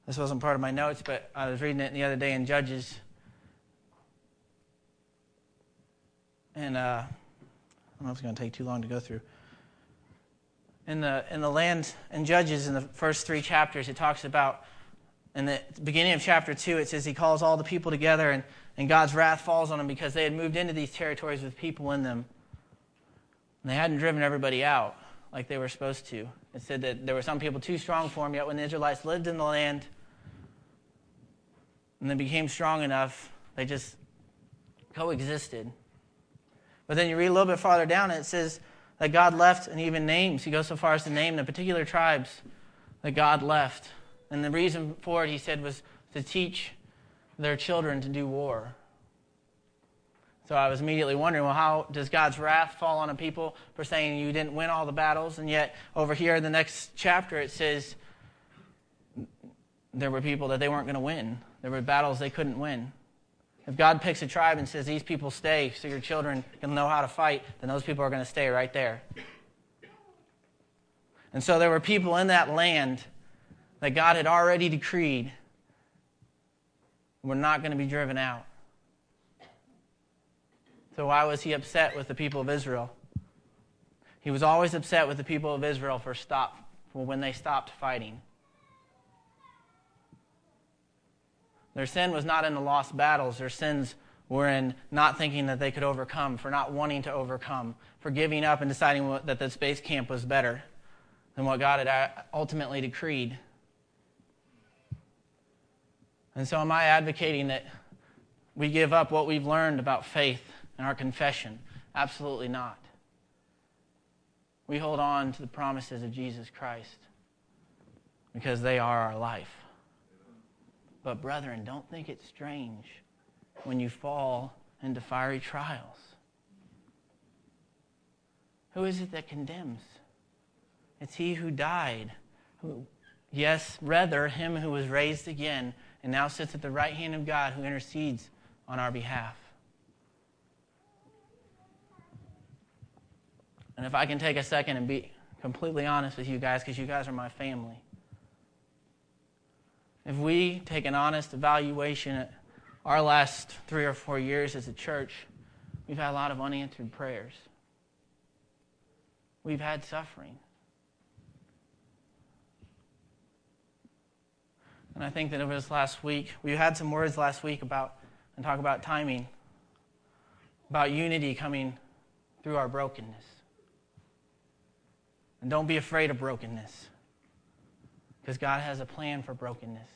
This wasn't part of my notes, but I was reading it the other day in Judges. And uh, I don't know if it's going to take too long to go through. In the, in the land in Judges, in the first three chapters, it talks about, in the beginning of chapter 2, it says he calls all the people together and and God's wrath falls on them because they had moved into these territories with people in them. And they hadn't driven everybody out like they were supposed to. It said that there were some people too strong for them, yet when the Israelites lived in the land and they became strong enough, they just coexisted. But then you read a little bit farther down, and it says that God left and even names. He goes so far as to name the particular tribes that God left. And the reason for it, he said, was to teach their children to do war. So I was immediately wondering, well, how does God's wrath fall on a people for saying you didn't win all the battles? And yet, over here in the next chapter, it says there were people that they weren't going to win. There were battles they couldn't win. If God picks a tribe and says, These people stay so your children can know how to fight, then those people are going to stay right there. And so there were people in that land that God had already decreed were not going to be driven out. So why was he upset with the people of Israel? He was always upset with the people of Israel for stop for when they stopped fighting. Their sin was not in the lost battles. Their sins were in not thinking that they could overcome, for not wanting to overcome, for giving up and deciding that the base camp was better than what God had uh, ultimately decreed. And so, am I advocating that we give up what we've learned about faith and our confession? Absolutely not. We hold on to the promises of Jesus Christ because they are our life. But, brethren, don't think it's strange when you fall into fiery trials. Who is it that condemns? It's he who died. Who, yes, rather, him who was raised again and now sits at the right hand of God who intercedes on our behalf. And if I can take a second and be completely honest with you guys, because you guys are my family. If we take an honest evaluation at our last three or four years as a church, we've had a lot of unanswered prayers. We've had suffering. And I think that over this last week, we had some words last week about, and talk about timing, about unity coming through our brokenness. And don't be afraid of brokenness. Because God has a plan for brokenness.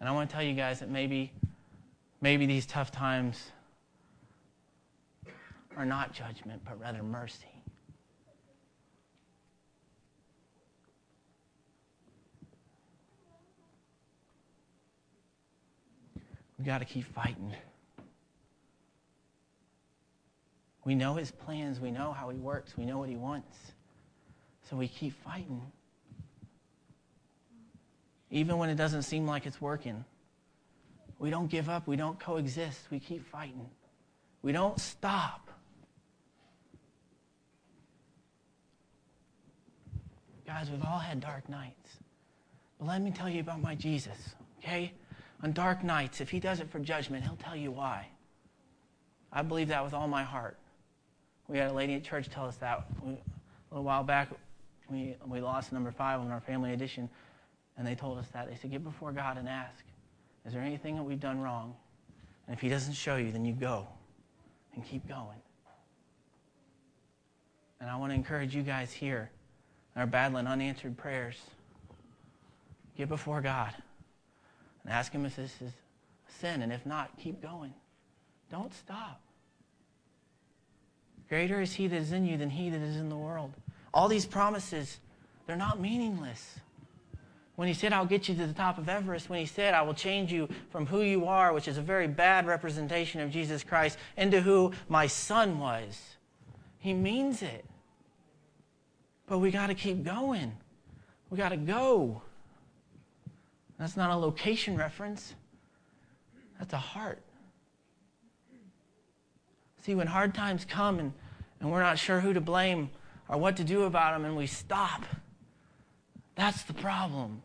And I want to tell you guys that maybe, maybe these tough times are not judgment, but rather mercy. We've got to keep fighting. We know his plans. We know how he works. We know what he wants. So we keep fighting. Even when it doesn't seem like it's working. We don't give up. We don't coexist. We keep fighting. We don't stop. Guys, we've all had dark nights. But let me tell you about my Jesus, okay? On dark nights, if he does it for judgment, he'll tell you why. I believe that with all my heart. We had a lady at church tell us that we, a little while back. We, we lost number five on our family edition, and they told us that. They said, Get before God and ask, Is there anything that we've done wrong? And if He doesn't show you, then you go and keep going. And I want to encourage you guys here that are battling unanswered prayers. Get before God and ask Him if this is sin, and if not, keep going. Don't stop. Greater is he that is in you than he that is in the world. All these promises, they're not meaningless. When he said, I'll get you to the top of Everest, when he said, I will change you from who you are, which is a very bad representation of Jesus Christ, into who my son was, he means it. But we got to keep going. We got to go. That's not a location reference, that's a heart. See, when hard times come and, and we're not sure who to blame or what to do about them and we stop, that's the problem.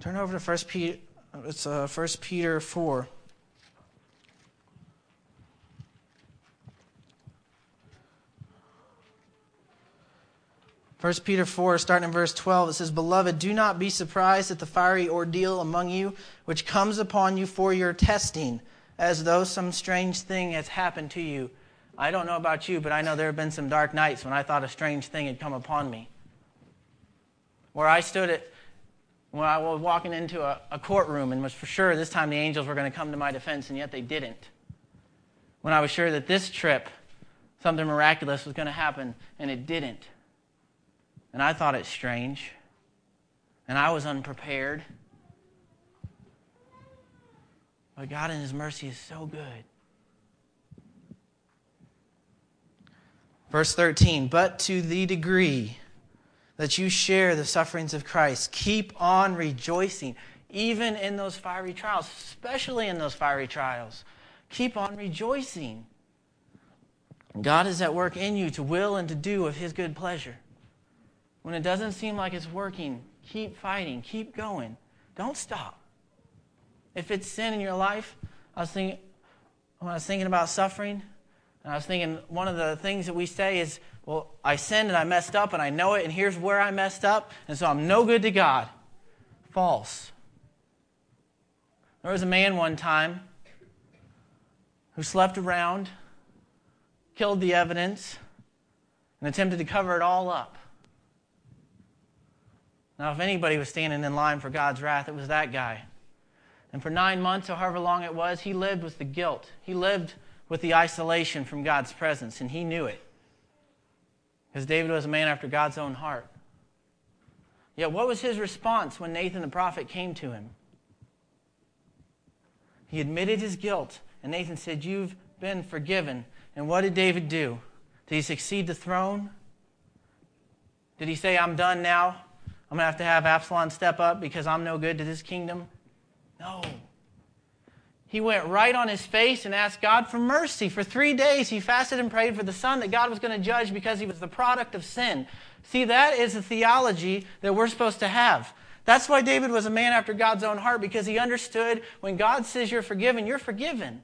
Turn over to 1 Peter, it's uh, 1 Peter 4. 1 Peter 4, starting in verse 12, it says, Beloved, do not be surprised at the fiery ordeal among you, which comes upon you for your testing, as though some strange thing has happened to you. I don't know about you, but I know there have been some dark nights when I thought a strange thing had come upon me. Where I stood at, when I was walking into a, a courtroom and was for sure this time the angels were going to come to my defense, and yet they didn't. When I was sure that this trip, something miraculous was going to happen, and it didn't. And I thought it strange. And I was unprepared. But God in His mercy is so good. Verse 13, but to the degree that you share the sufferings of Christ. Keep on rejoicing, even in those fiery trials, especially in those fiery trials. Keep on rejoicing. God is at work in you to will and to do of His good pleasure. When it doesn't seem like it's working, keep fighting, keep going. Don't stop. If it's sin in your life, I was thinking, when I was thinking about suffering, and I was thinking one of the things that we say is, well, I sinned and I messed up and I know it, and here's where I messed up, and so I'm no good to God. False. There was a man one time who slept around, killed the evidence, and attempted to cover it all up. Now, if anybody was standing in line for God's wrath, it was that guy. And for nine months, or however long it was, he lived with the guilt. He lived with the isolation from God's presence, and he knew it. Because David was a man after God's own heart. Yet, what was his response when Nathan the prophet came to him? He admitted his guilt, and Nathan said, You've been forgiven. And what did David do? Did he succeed the throne? Did he say, I'm done now? I'm going to have to have Absalom step up because I'm no good to this kingdom? No. He went right on his face and asked God for mercy. For three days, he fasted and prayed for the son that God was going to judge because he was the product of sin. See, that is the theology that we're supposed to have. That's why David was a man after God's own heart because he understood when God says you're forgiven, you're forgiven.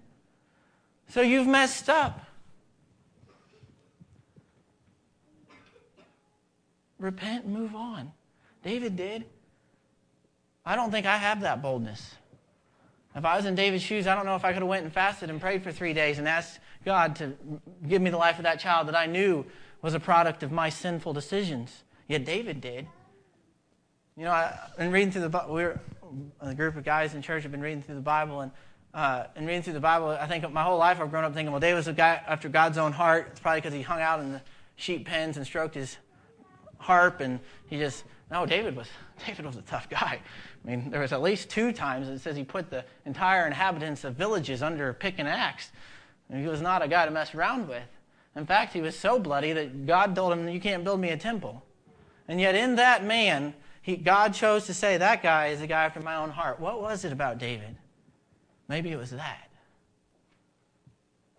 So you've messed up. Repent and move on. David did. I don't think I have that boldness. If I was in David's shoes, I don't know if I could have went and fasted and prayed for three days and asked God to give me the life of that child that I knew was a product of my sinful decisions. Yet David did. You know, I've been reading through the. We're a group of guys in church have been reading through the Bible, and uh, and reading through the Bible, I think my whole life I've grown up thinking, well, David was a guy after God's own heart. It's probably because he hung out in the sheep pens and stroked his harp, and he just no. David was David was a tough guy. I mean, there was at least two times it says he put the entire inhabitants of villages under a pick and axe. And he was not a guy to mess around with. In fact, he was so bloody that God told him, You can't build me a temple. And yet, in that man, he, God chose to say, That guy is a guy after my own heart. What was it about David? Maybe it was that.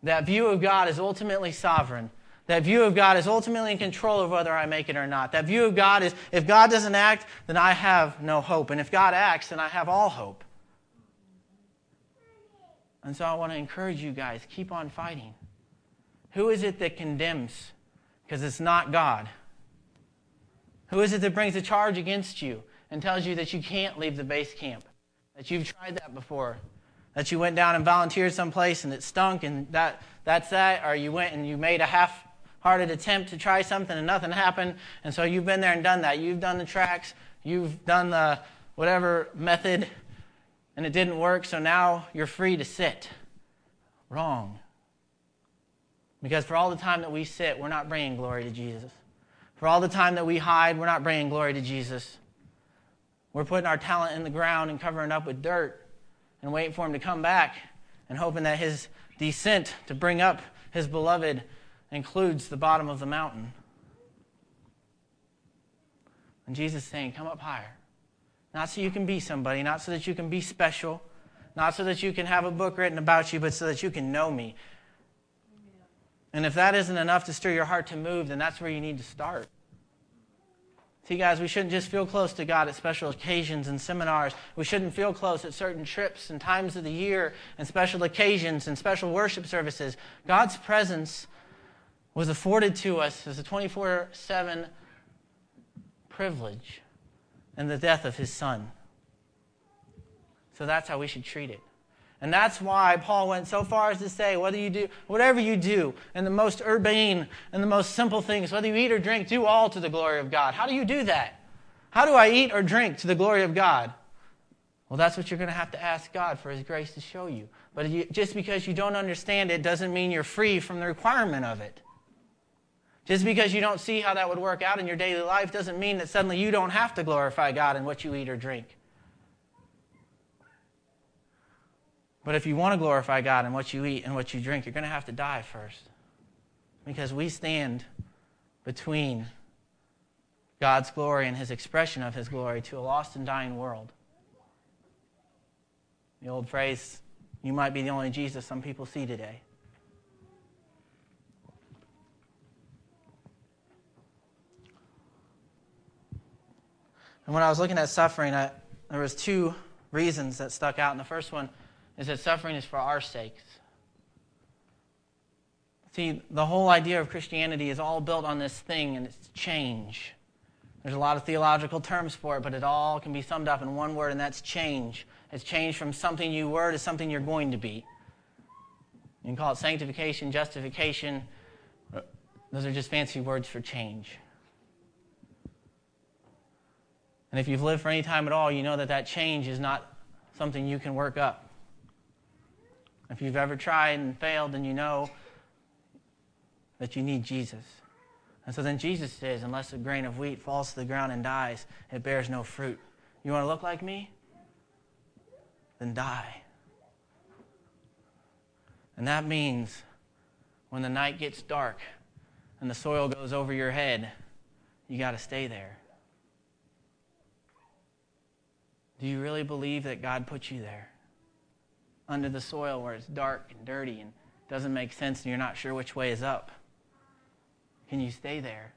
That view of God is ultimately sovereign. That view of God is ultimately in control of whether I make it or not. That view of God is if God doesn't act, then I have no hope. And if God acts, then I have all hope. And so I want to encourage you guys keep on fighting. Who is it that condemns? Because it's not God. Who is it that brings a charge against you and tells you that you can't leave the base camp? That you've tried that before? That you went down and volunteered someplace and it stunk and that, that's that? Or you went and you made a half hearted attempt to try something and nothing happened. And so you've been there and done that. You've done the tracks, you've done the whatever method, and it didn't work. So now you're free to sit. Wrong. Because for all the time that we sit, we're not bringing glory to Jesus. For all the time that we hide, we're not bringing glory to Jesus. We're putting our talent in the ground and covering up with dirt and waiting for him to come back and hoping that his descent to bring up his beloved includes the bottom of the mountain. And Jesus is saying, Come up higher. Not so you can be somebody, not so that you can be special, not so that you can have a book written about you, but so that you can know me. And if that isn't enough to stir your heart to move, then that's where you need to start. See, guys, we shouldn't just feel close to God at special occasions and seminars. We shouldn't feel close at certain trips and times of the year and special occasions and special worship services. God's presence was afforded to us as a 24 7 privilege in the death of his son. So that's how we should treat it. And that's why Paul went so far as to say, whether you do, whatever you do, in the most urbane and the most simple things, whether you eat or drink, do all to the glory of God. How do you do that? How do I eat or drink to the glory of God? Well, that's what you're going to have to ask God for His grace to show you. But you, just because you don't understand it doesn't mean you're free from the requirement of it. Just because you don't see how that would work out in your daily life doesn't mean that suddenly you don't have to glorify God in what you eat or drink. But if you want to glorify God in what you eat and what you drink, you're going to have to die first. Because we stand between God's glory and his expression of his glory to a lost and dying world. The old phrase, you might be the only Jesus some people see today. And when I was looking at suffering, I, there was two reasons that stuck out. And the first one is that suffering is for our sakes. See, the whole idea of Christianity is all built on this thing, and it's change. There's a lot of theological terms for it, but it all can be summed up in one word, and that's change. It's change from something you were to something you're going to be. You can call it sanctification, justification. Those are just fancy words for change. And if you've lived for any time at all, you know that that change is not something you can work up. If you've ever tried and failed, then you know that you need Jesus. And so then Jesus says, unless a grain of wheat falls to the ground and dies, it bears no fruit. You want to look like me? Then die. And that means when the night gets dark and the soil goes over your head, you got to stay there. Do you really believe that God put you there? Under the soil where it's dark and dirty and doesn't make sense and you're not sure which way is up? Can you stay there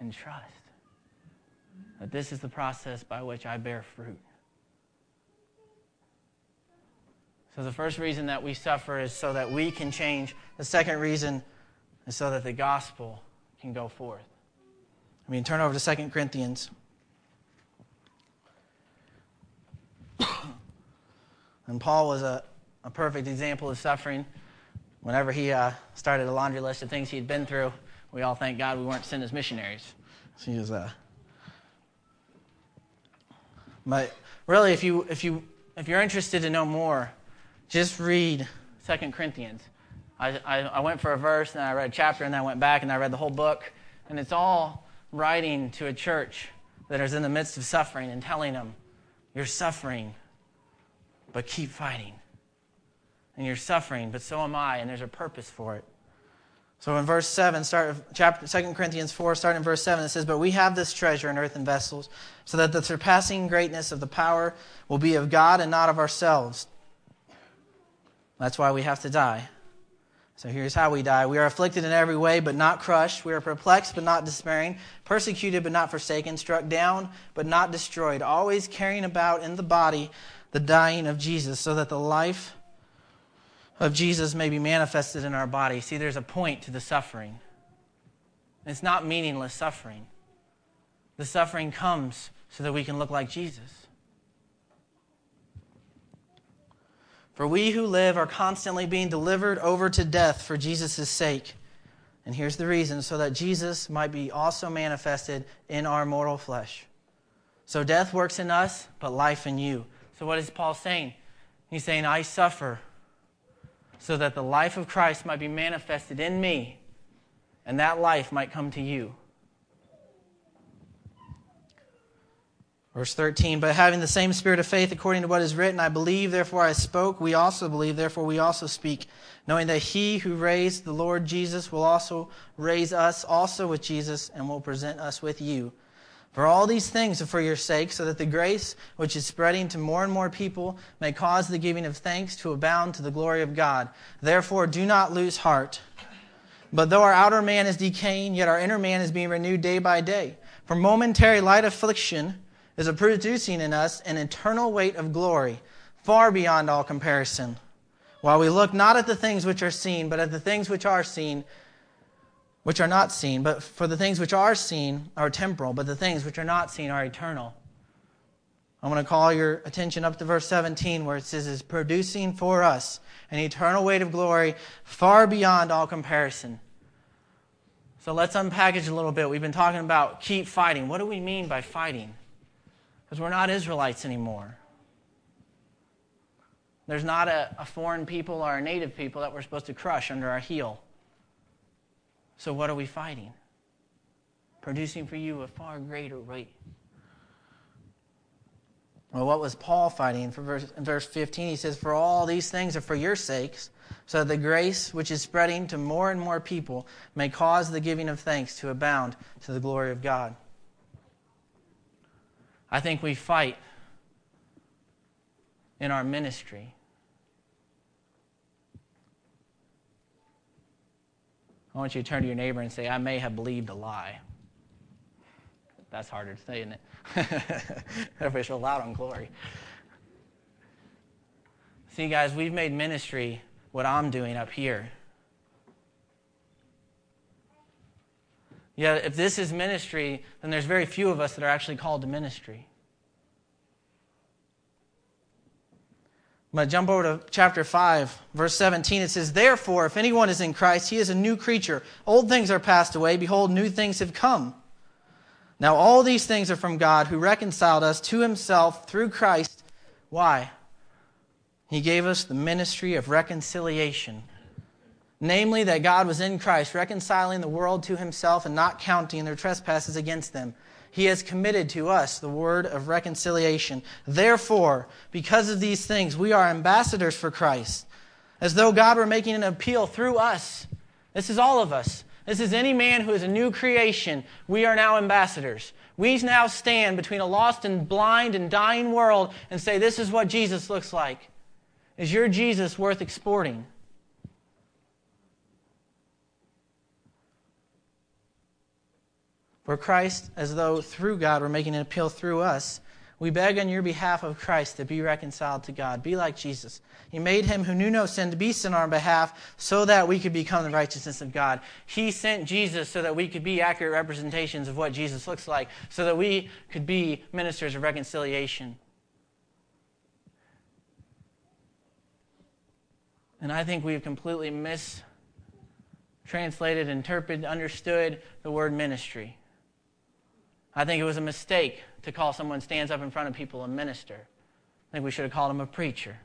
and trust that this is the process by which I bear fruit? So, the first reason that we suffer is so that we can change. The second reason is so that the gospel can go forth. I mean, turn over to 2 Corinthians. and Paul was a, a perfect example of suffering. Whenever he uh, started a laundry list of things he'd been through, we all thank God we weren't sent as missionaries. So he was, uh, but really, if you if you if you're interested to know more, just read Second Corinthians. I, I, I went for a verse and I read a chapter and then I went back and I read the whole book, and it's all writing to a church that is in the midst of suffering and telling them, "You're suffering, but keep fighting." and you're suffering, but so am I, and there's a purpose for it. So in verse 7, start chapter 2 Corinthians 4, starting in verse 7, it says, But we have this treasure in earthen vessels, so that the surpassing greatness of the power will be of God and not of ourselves. That's why we have to die. So here's how we die. We are afflicted in every way, but not crushed. We are perplexed, but not despairing. Persecuted, but not forsaken. Struck down, but not destroyed. Always carrying about in the body the dying of Jesus, so that the life of Jesus may be manifested in our body. See, there's a point to the suffering. It's not meaningless suffering. The suffering comes so that we can look like Jesus. For we who live are constantly being delivered over to death for Jesus' sake. And here's the reason so that Jesus might be also manifested in our mortal flesh. So death works in us, but life in you. So what is Paul saying? He's saying, I suffer so that the life of Christ might be manifested in me and that life might come to you. Verse 13, but having the same spirit of faith according to what is written, I believe, therefore I spoke. We also believe, therefore we also speak, knowing that he who raised the Lord Jesus will also raise us also with Jesus and will present us with you. For all these things are for your sake, so that the grace which is spreading to more and more people may cause the giving of thanks to abound to the glory of God. Therefore, do not lose heart. But though our outer man is decaying, yet our inner man is being renewed day by day. For momentary light affliction is producing in us an eternal weight of glory, far beyond all comparison. While we look not at the things which are seen, but at the things which are seen which are not seen, but for the things which are seen are temporal, but the things which are not seen are eternal. I want to call your attention up to verse 17 where it says, is producing for us an eternal weight of glory far beyond all comparison. So let's unpackage a little bit. We've been talking about keep fighting. What do we mean by fighting? Because we're not Israelites anymore. There's not a, a foreign people or a native people that we're supposed to crush under our heel. So, what are we fighting? Producing for you a far greater weight. Well, what was Paul fighting? For verse, in verse 15, he says, For all these things are for your sakes, so that the grace which is spreading to more and more people may cause the giving of thanks to abound to the glory of God. I think we fight in our ministry. I want you to turn to your neighbor and say, I may have believed a lie. That's harder to say, isn't it? Official loud on glory. See, guys, we've made ministry what I'm doing up here. Yeah, if this is ministry, then there's very few of us that are actually called to ministry. But jump over to chapter 5, verse 17. It says, Therefore, if anyone is in Christ, he is a new creature. Old things are passed away. Behold, new things have come. Now, all these things are from God who reconciled us to himself through Christ. Why? He gave us the ministry of reconciliation. Namely, that God was in Christ, reconciling the world to himself and not counting their trespasses against them he has committed to us the word of reconciliation. Therefore, because of these things, we are ambassadors for Christ, as though God were making an appeal through us. This is all of us. This is any man who is a new creation. We are now ambassadors. We now stand between a lost and blind and dying world and say, This is what Jesus looks like. Is your Jesus worth exporting? For Christ, as though through God we're making an appeal through us, we beg on your behalf of Christ to be reconciled to God. Be like Jesus. He made him who knew no sin to be sin on our behalf so that we could become the righteousness of God. He sent Jesus so that we could be accurate representations of what Jesus looks like, so that we could be ministers of reconciliation. And I think we've completely mistranslated, interpreted, understood the word ministry. I think it was a mistake to call someone stands up in front of people a minister. I think we should have called him a preacher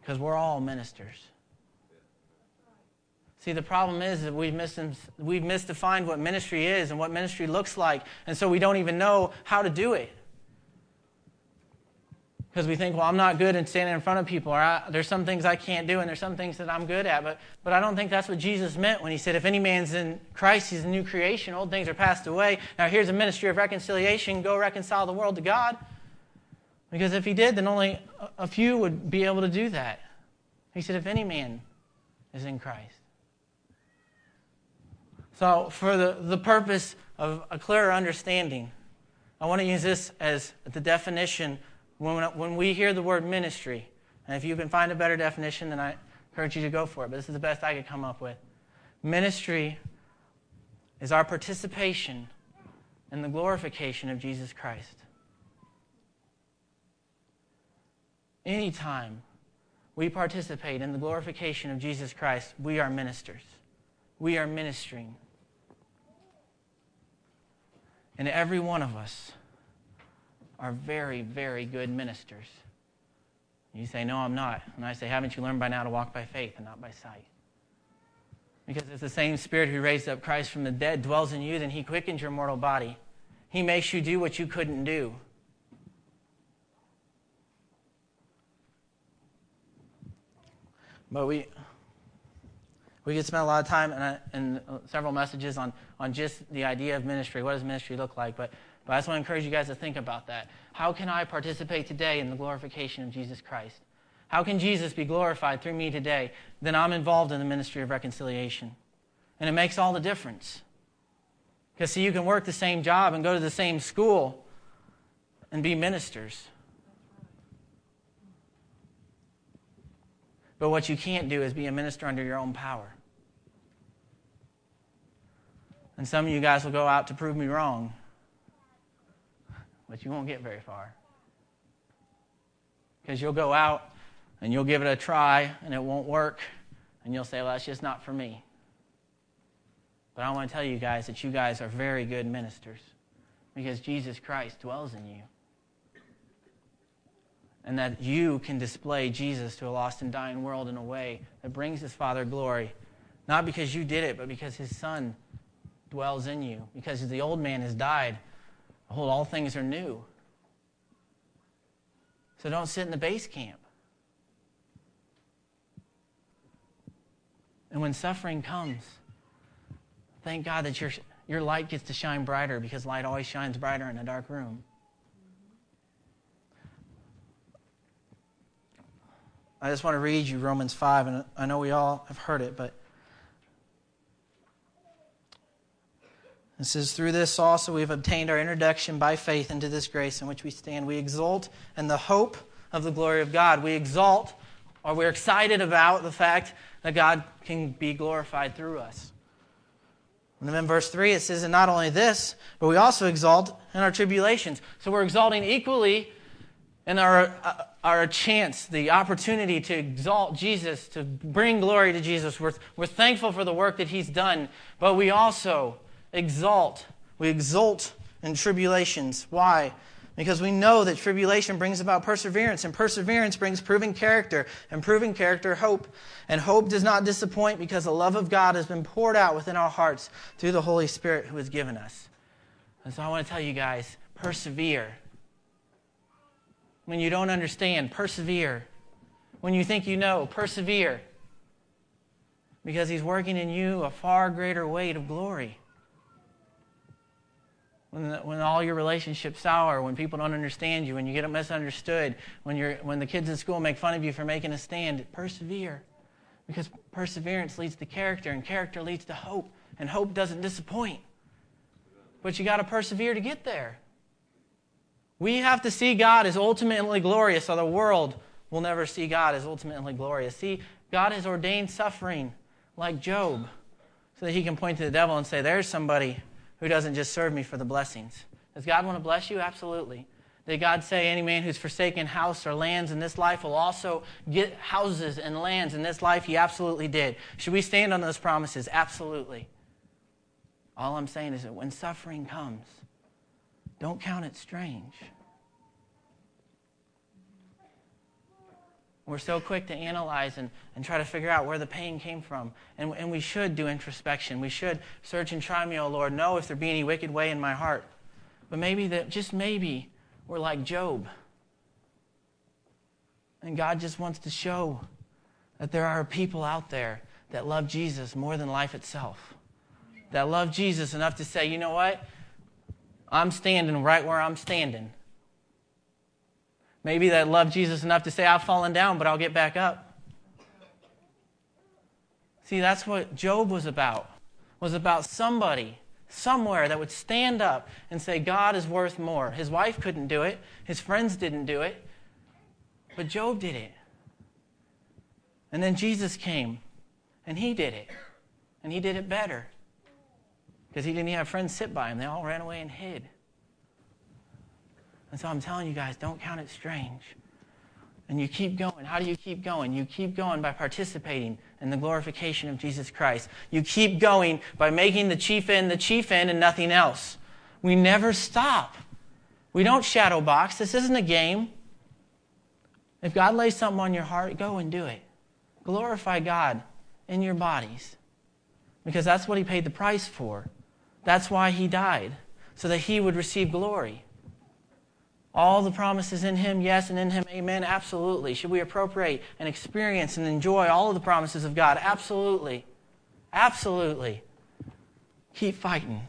because we're all ministers. See, the problem is that we've, mis- we've misdefined what ministry is and what ministry looks like, and so we don't even know how to do it because we think, well, I'm not good in standing in front of people, or there's some things I can't do, and there's some things that I'm good at. But, but I don't think that's what Jesus meant when he said, if any man's in Christ, he's a new creation. Old things are passed away. Now here's a ministry of reconciliation. Go reconcile the world to God. Because if he did, then only a few would be able to do that. He said, if any man is in Christ. So, for the, the purpose of a clearer understanding, I want to use this as the definition when, when we hear the word ministry, and if you can find a better definition, then I encourage you to go for it, but this is the best I could come up with. Ministry is our participation in the glorification of Jesus Christ. Anytime we participate in the glorification of Jesus Christ, we are ministers. We are ministering. And every one of us are very, very good ministers. You say, No, I'm not. And I say, Haven't you learned by now to walk by faith and not by sight? Because it's the same Spirit who raised up Christ from the dead dwells in you, then He quickens your mortal body. He makes you do what you couldn't do. But we, we could spend a lot of time and, and several messages on, on just the idea of ministry. What does ministry look like? But but I just want to encourage you guys to think about that. How can I participate today in the glorification of Jesus Christ? How can Jesus be glorified through me today? Then I'm involved in the ministry of reconciliation. And it makes all the difference. Because, see, you can work the same job and go to the same school and be ministers. But what you can't do is be a minister under your own power. And some of you guys will go out to prove me wrong but you won't get very far. Because you'll go out and you'll give it a try and it won't work, and you'll say, well, that's just not for me. But I want to tell you guys that you guys are very good ministers because Jesus Christ dwells in you. And that you can display Jesus to a lost and dying world in a way that brings his Father glory. Not because you did it, but because his Son dwells in you. Because the old man has died Behold, all things are new. So don't sit in the base camp. And when suffering comes, thank God that your, your light gets to shine brighter because light always shines brighter in a dark room. I just want to read you Romans 5, and I know we all have heard it, but it says, Through this also we've obtained our introduction by faith into this grace in which we stand. We exult in the hope of the glory of God. We exalt, or we're excited about the fact that God can be glorified through us. And then in verse 3, it says, And not only this, but we also exalt in our tribulations. So we're exalting equally in our, uh, our chance, the opportunity to exalt Jesus, to bring glory to Jesus. We're, we're thankful for the work that He's done, but we also exalt. We exult in tribulations. Why? Because we know that tribulation brings about perseverance, and perseverance brings proven character, and proven character, hope. And hope does not disappoint because the love of God has been poured out within our hearts through the Holy Spirit who has given us. And so I want to tell you guys persevere. When you don't understand, persevere. When you think you know, persevere. Because He's working in you a far greater weight of glory when, the, when all your relationships sour, when people don't understand you, when you get misunderstood, when, you're, when the kids in school make fun of you for making a stand, persevere. Because perseverance leads to character, and character leads to hope, and hope doesn't disappoint. But you got to persevere to get there. We have to see God as ultimately glorious, or the world will never see God as ultimately glorious. See, God has ordained suffering like Job so that he can point to the devil and say, There's somebody who doesn't just serve me for the blessings. Does God want to bless you? Absolutely. Did God say any man who's forsaken house or lands in this life will also get houses and lands in this life? He absolutely did. Should we stand on those promises? Absolutely. All I'm saying is that when suffering comes, don't count it strange. We're so quick to analyze and, and try to figure out where the pain came from. And, and we should do introspection. We should search and try me, O Lord. Know if there be any wicked way in my heart. But maybe that, just maybe, we're like Job. And God just wants to show that there are people out there that love Jesus more than life itself. That love Jesus enough to say, you know what? I'm standing right where I'm standing. Maybe that love Jesus enough to say, I've fallen down, but I'll get back up. See, that's what Job was about. Was about somebody somewhere that would stand up and say, God is worth more. His wife couldn't do it, his friends didn't do it, but Job did it. And then Jesus came, and he did it. And he did it better. Because he didn't have friends sit by him, they all ran away and hid. And so I'm telling you guys, don't count it strange. And you keep going. How do you keep going? You keep going by participating in the glorification of Jesus Christ. You keep going by making the chief end the chief end and nothing else. We never stop. We don't shadow box. This isn't a game. If God lays something on your heart, go and do it. Glorify God in your bodies because that's what He paid the price for. That's why He died, so that He would receive glory. All the promises in Him, yes, and in Him, amen, absolutely. Should we appropriate and experience and enjoy all of the promises of God? Absolutely. Absolutely. Keep fighting.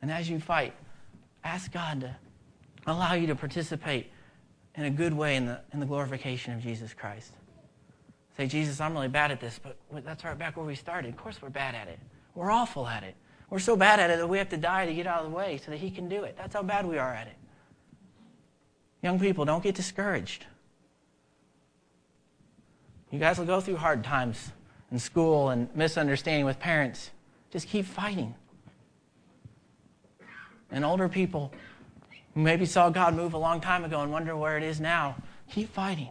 And as you fight, ask God to allow you to participate in a good way in the, in the glorification of Jesus Christ. Say, Jesus, I'm really bad at this, but that's right back where we started. Of course, we're bad at it. We're awful at it. We're so bad at it that we have to die to get out of the way so that He can do it. That's how bad we are at it. Young people, don't get discouraged. You guys will go through hard times in school and misunderstanding with parents. Just keep fighting. And older people who maybe saw God move a long time ago and wonder where it is now, keep fighting.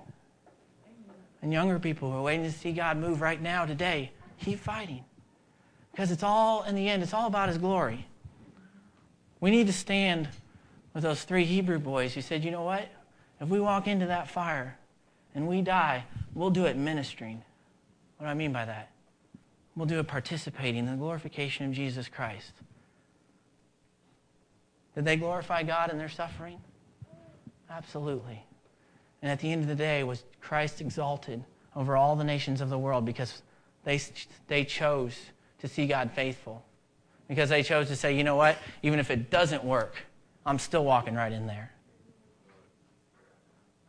And younger people who are waiting to see God move right now, today, keep fighting. Because it's all, in the end, it's all about His glory. We need to stand with those three Hebrew boys who said, you know what? If we walk into that fire and we die, we'll do it ministering. What do I mean by that? We'll do it participating in the glorification of Jesus Christ. Did they glorify God in their suffering? Absolutely. And at the end of the day, was Christ exalted over all the nations of the world because they, they chose to see God faithful. Because they chose to say, you know what? Even if it doesn't work, I'm still walking right in there.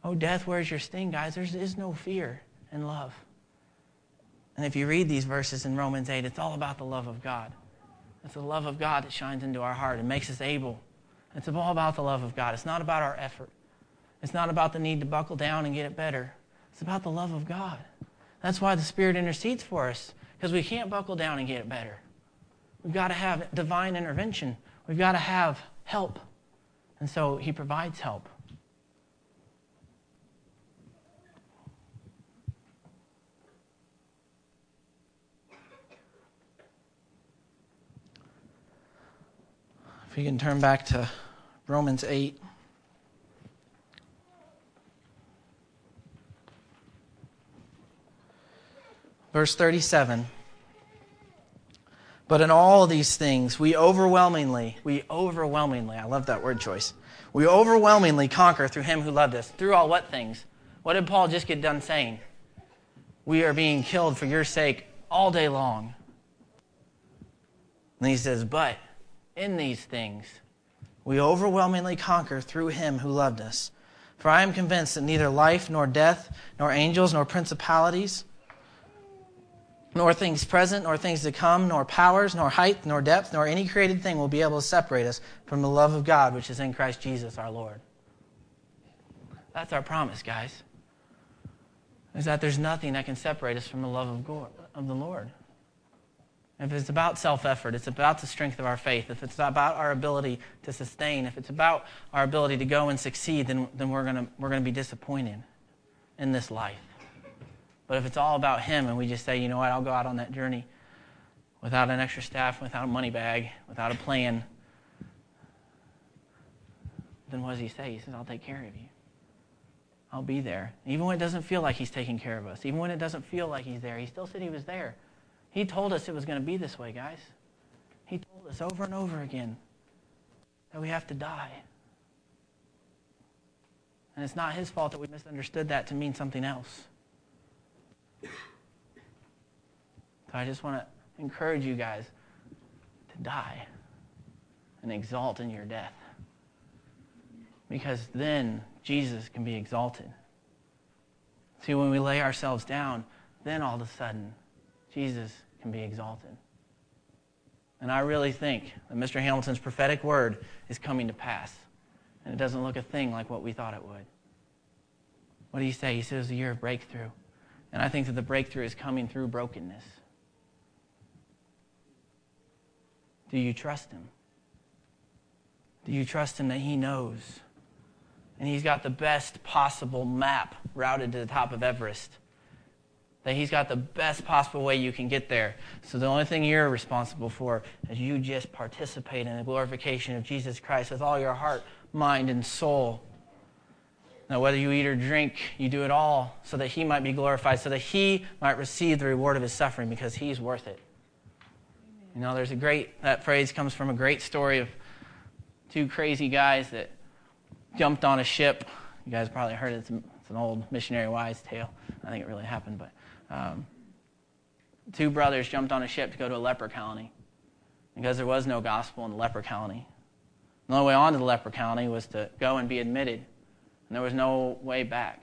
Oh, death, where's your sting, guys? There is no fear in love. And if you read these verses in Romans 8, it's all about the love of God. It's the love of God that shines into our heart and makes us able. It's all about the love of God. It's not about our effort. It's not about the need to buckle down and get it better. It's about the love of God. That's why the Spirit intercedes for us, because we can't buckle down and get it better. We've got to have divine intervention. We've got to have help. And so He provides help. If you can turn back to Romans 8. Verse 37. But in all these things, we overwhelmingly, we overwhelmingly, I love that word choice. We overwhelmingly conquer through him who loved us. Through all what things? What did Paul just get done saying? We are being killed for your sake all day long. And he says, But in these things, we overwhelmingly conquer through him who loved us. For I am convinced that neither life, nor death, nor angels, nor principalities, nor things present, nor things to come, nor powers, nor height, nor depth, nor any created thing will be able to separate us from the love of God which is in Christ Jesus our Lord. That's our promise, guys. Is that there's nothing that can separate us from the love of, God, of the Lord. If it's about self effort, it's about the strength of our faith, if it's about our ability to sustain, if it's about our ability to go and succeed, then, then we're going we're going to be disappointed in this life. But if it's all about Him and we just say, you know what, I'll go out on that journey without an extra staff, without a money bag, without a plan, then what does He say? He says, I'll take care of you. I'll be there. Even when it doesn't feel like He's taking care of us, even when it doesn't feel like He's there, He still said He was there. He told us it was going to be this way, guys. He told us over and over again that we have to die. And it's not His fault that we misunderstood that to mean something else. So I just want to encourage you guys to die and exalt in your death. Because then Jesus can be exalted. See, when we lay ourselves down, then all of a sudden, Jesus can be exalted. And I really think that Mr. Hamilton's prophetic word is coming to pass. And it doesn't look a thing like what we thought it would. What do you say? He says a year of breakthrough. And I think that the breakthrough is coming through brokenness. Do you trust Him? Do you trust Him that He knows? And He's got the best possible map routed to the top of Everest. That He's got the best possible way you can get there. So the only thing you're responsible for is you just participate in the glorification of Jesus Christ with all your heart, mind, and soul. Now, whether you eat or drink, you do it all so that he might be glorified, so that he might receive the reward of his suffering because he's worth it. You know, there's a great, that phrase comes from a great story of two crazy guys that jumped on a ship. You guys probably heard it. It's, it's an old missionary wise tale. I think it really happened, but um, two brothers jumped on a ship to go to a leper colony because there was no gospel in the leper colony. The only way on to the leper colony was to go and be admitted and there was no way back.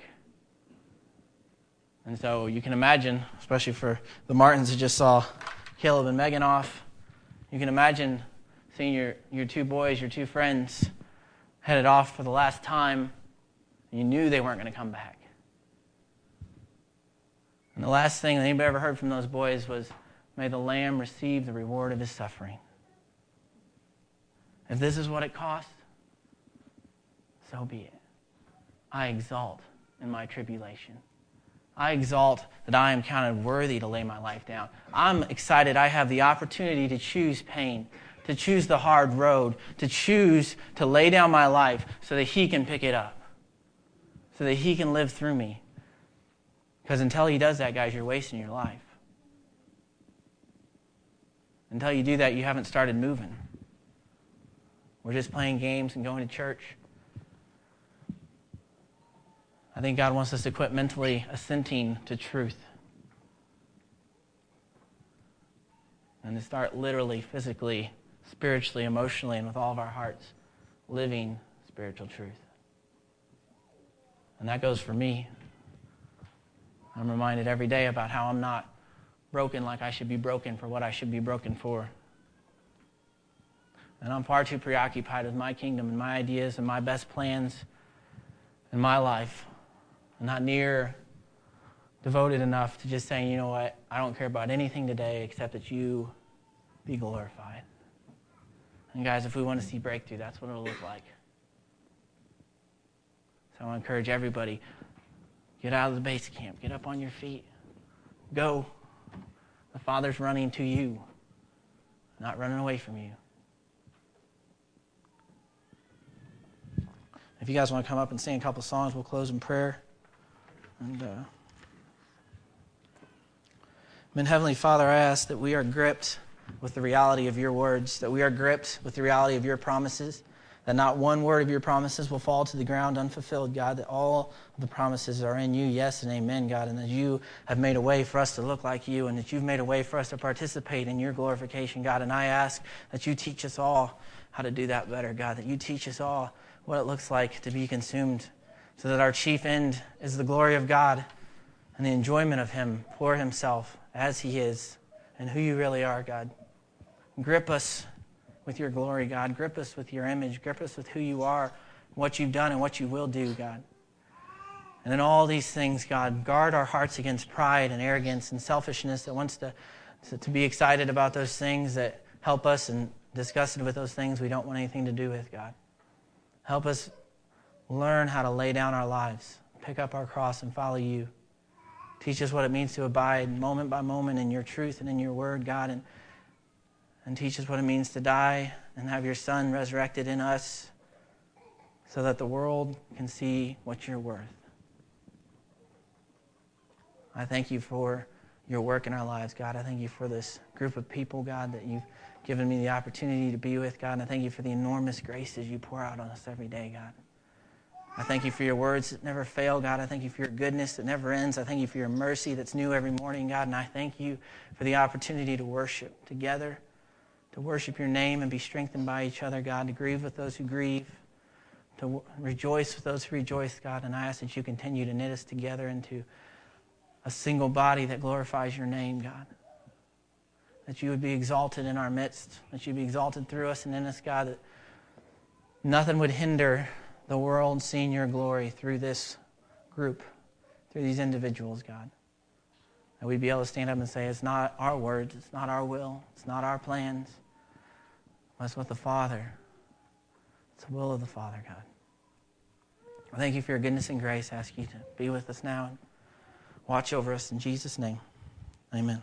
And so you can imagine, especially for the Martins who just saw Caleb and Megan off, you can imagine seeing your, your two boys, your two friends, headed off for the last time. You knew they weren't going to come back. And the last thing that anybody ever heard from those boys was, May the Lamb receive the reward of his suffering. If this is what it costs, so be it. I exalt in my tribulation. I exalt that I am counted worthy to lay my life down. I'm excited I have the opportunity to choose pain, to choose the hard road, to choose to lay down my life so that He can pick it up, so that He can live through me. Because until He does that, guys, you're wasting your life. Until you do that, you haven't started moving. We're just playing games and going to church. I think God wants us to quit mentally assenting to truth and to start literally, physically, spiritually, emotionally, and with all of our hearts living spiritual truth. And that goes for me. I'm reminded every day about how I'm not broken like I should be broken for what I should be broken for. And I'm far too preoccupied with my kingdom and my ideas and my best plans in my life. Not near devoted enough to just saying, you know what, I don't care about anything today except that you be glorified. And guys, if we want to see breakthrough, that's what it'll look like. So I encourage everybody get out of the base camp, get up on your feet, go. The Father's running to you, not running away from you. If you guys want to come up and sing a couple songs, we'll close in prayer. And, uh, and Heavenly Father, I ask that we are gripped with the reality of your words, that we are gripped with the reality of your promises, that not one word of your promises will fall to the ground unfulfilled, God, that all the promises are in you, yes and amen, God, and that you have made a way for us to look like you, and that you've made a way for us to participate in your glorification, God. And I ask that you teach us all how to do that better, God, that you teach us all what it looks like to be consumed, so that our chief end is the glory of God and the enjoyment of Him for Himself as He is and who you really are, God. Grip us with your glory, God. Grip us with your image. Grip us with who you are, what you've done, and what you will do, God. And in all these things, God, guard our hearts against pride and arrogance and selfishness that wants to, to, to be excited about those things that help us and disgusted with those things we don't want anything to do with, God. Help us learn how to lay down our lives, pick up our cross, and follow you. Teach us what it means to abide moment by moment in your truth and in your word, God, and, and teach us what it means to die and have your Son resurrected in us so that the world can see what you're worth. I thank you for your work in our lives, God. I thank you for this group of people, God, that you've given me the opportunity to be with, God. And I thank you for the enormous graces you pour out on us every day, God. I thank you for your words that never fail, God. I thank you for your goodness that never ends. I thank you for your mercy that's new every morning, God. And I thank you for the opportunity to worship together, to worship your name and be strengthened by each other, God, to grieve with those who grieve, to rejoice with those who rejoice, God. And I ask that you continue to knit us together into a single body that glorifies your name, God. That you would be exalted in our midst, that you be exalted through us and in us, God, that nothing would hinder the world seeing your glory through this group, through these individuals, God. That we'd be able to stand up and say, it's not our words, it's not our will, it's not our plans, but it's what the Father, it's the will of the Father, God. I thank you for your goodness and grace. I ask you to be with us now and watch over us in Jesus' name. Amen.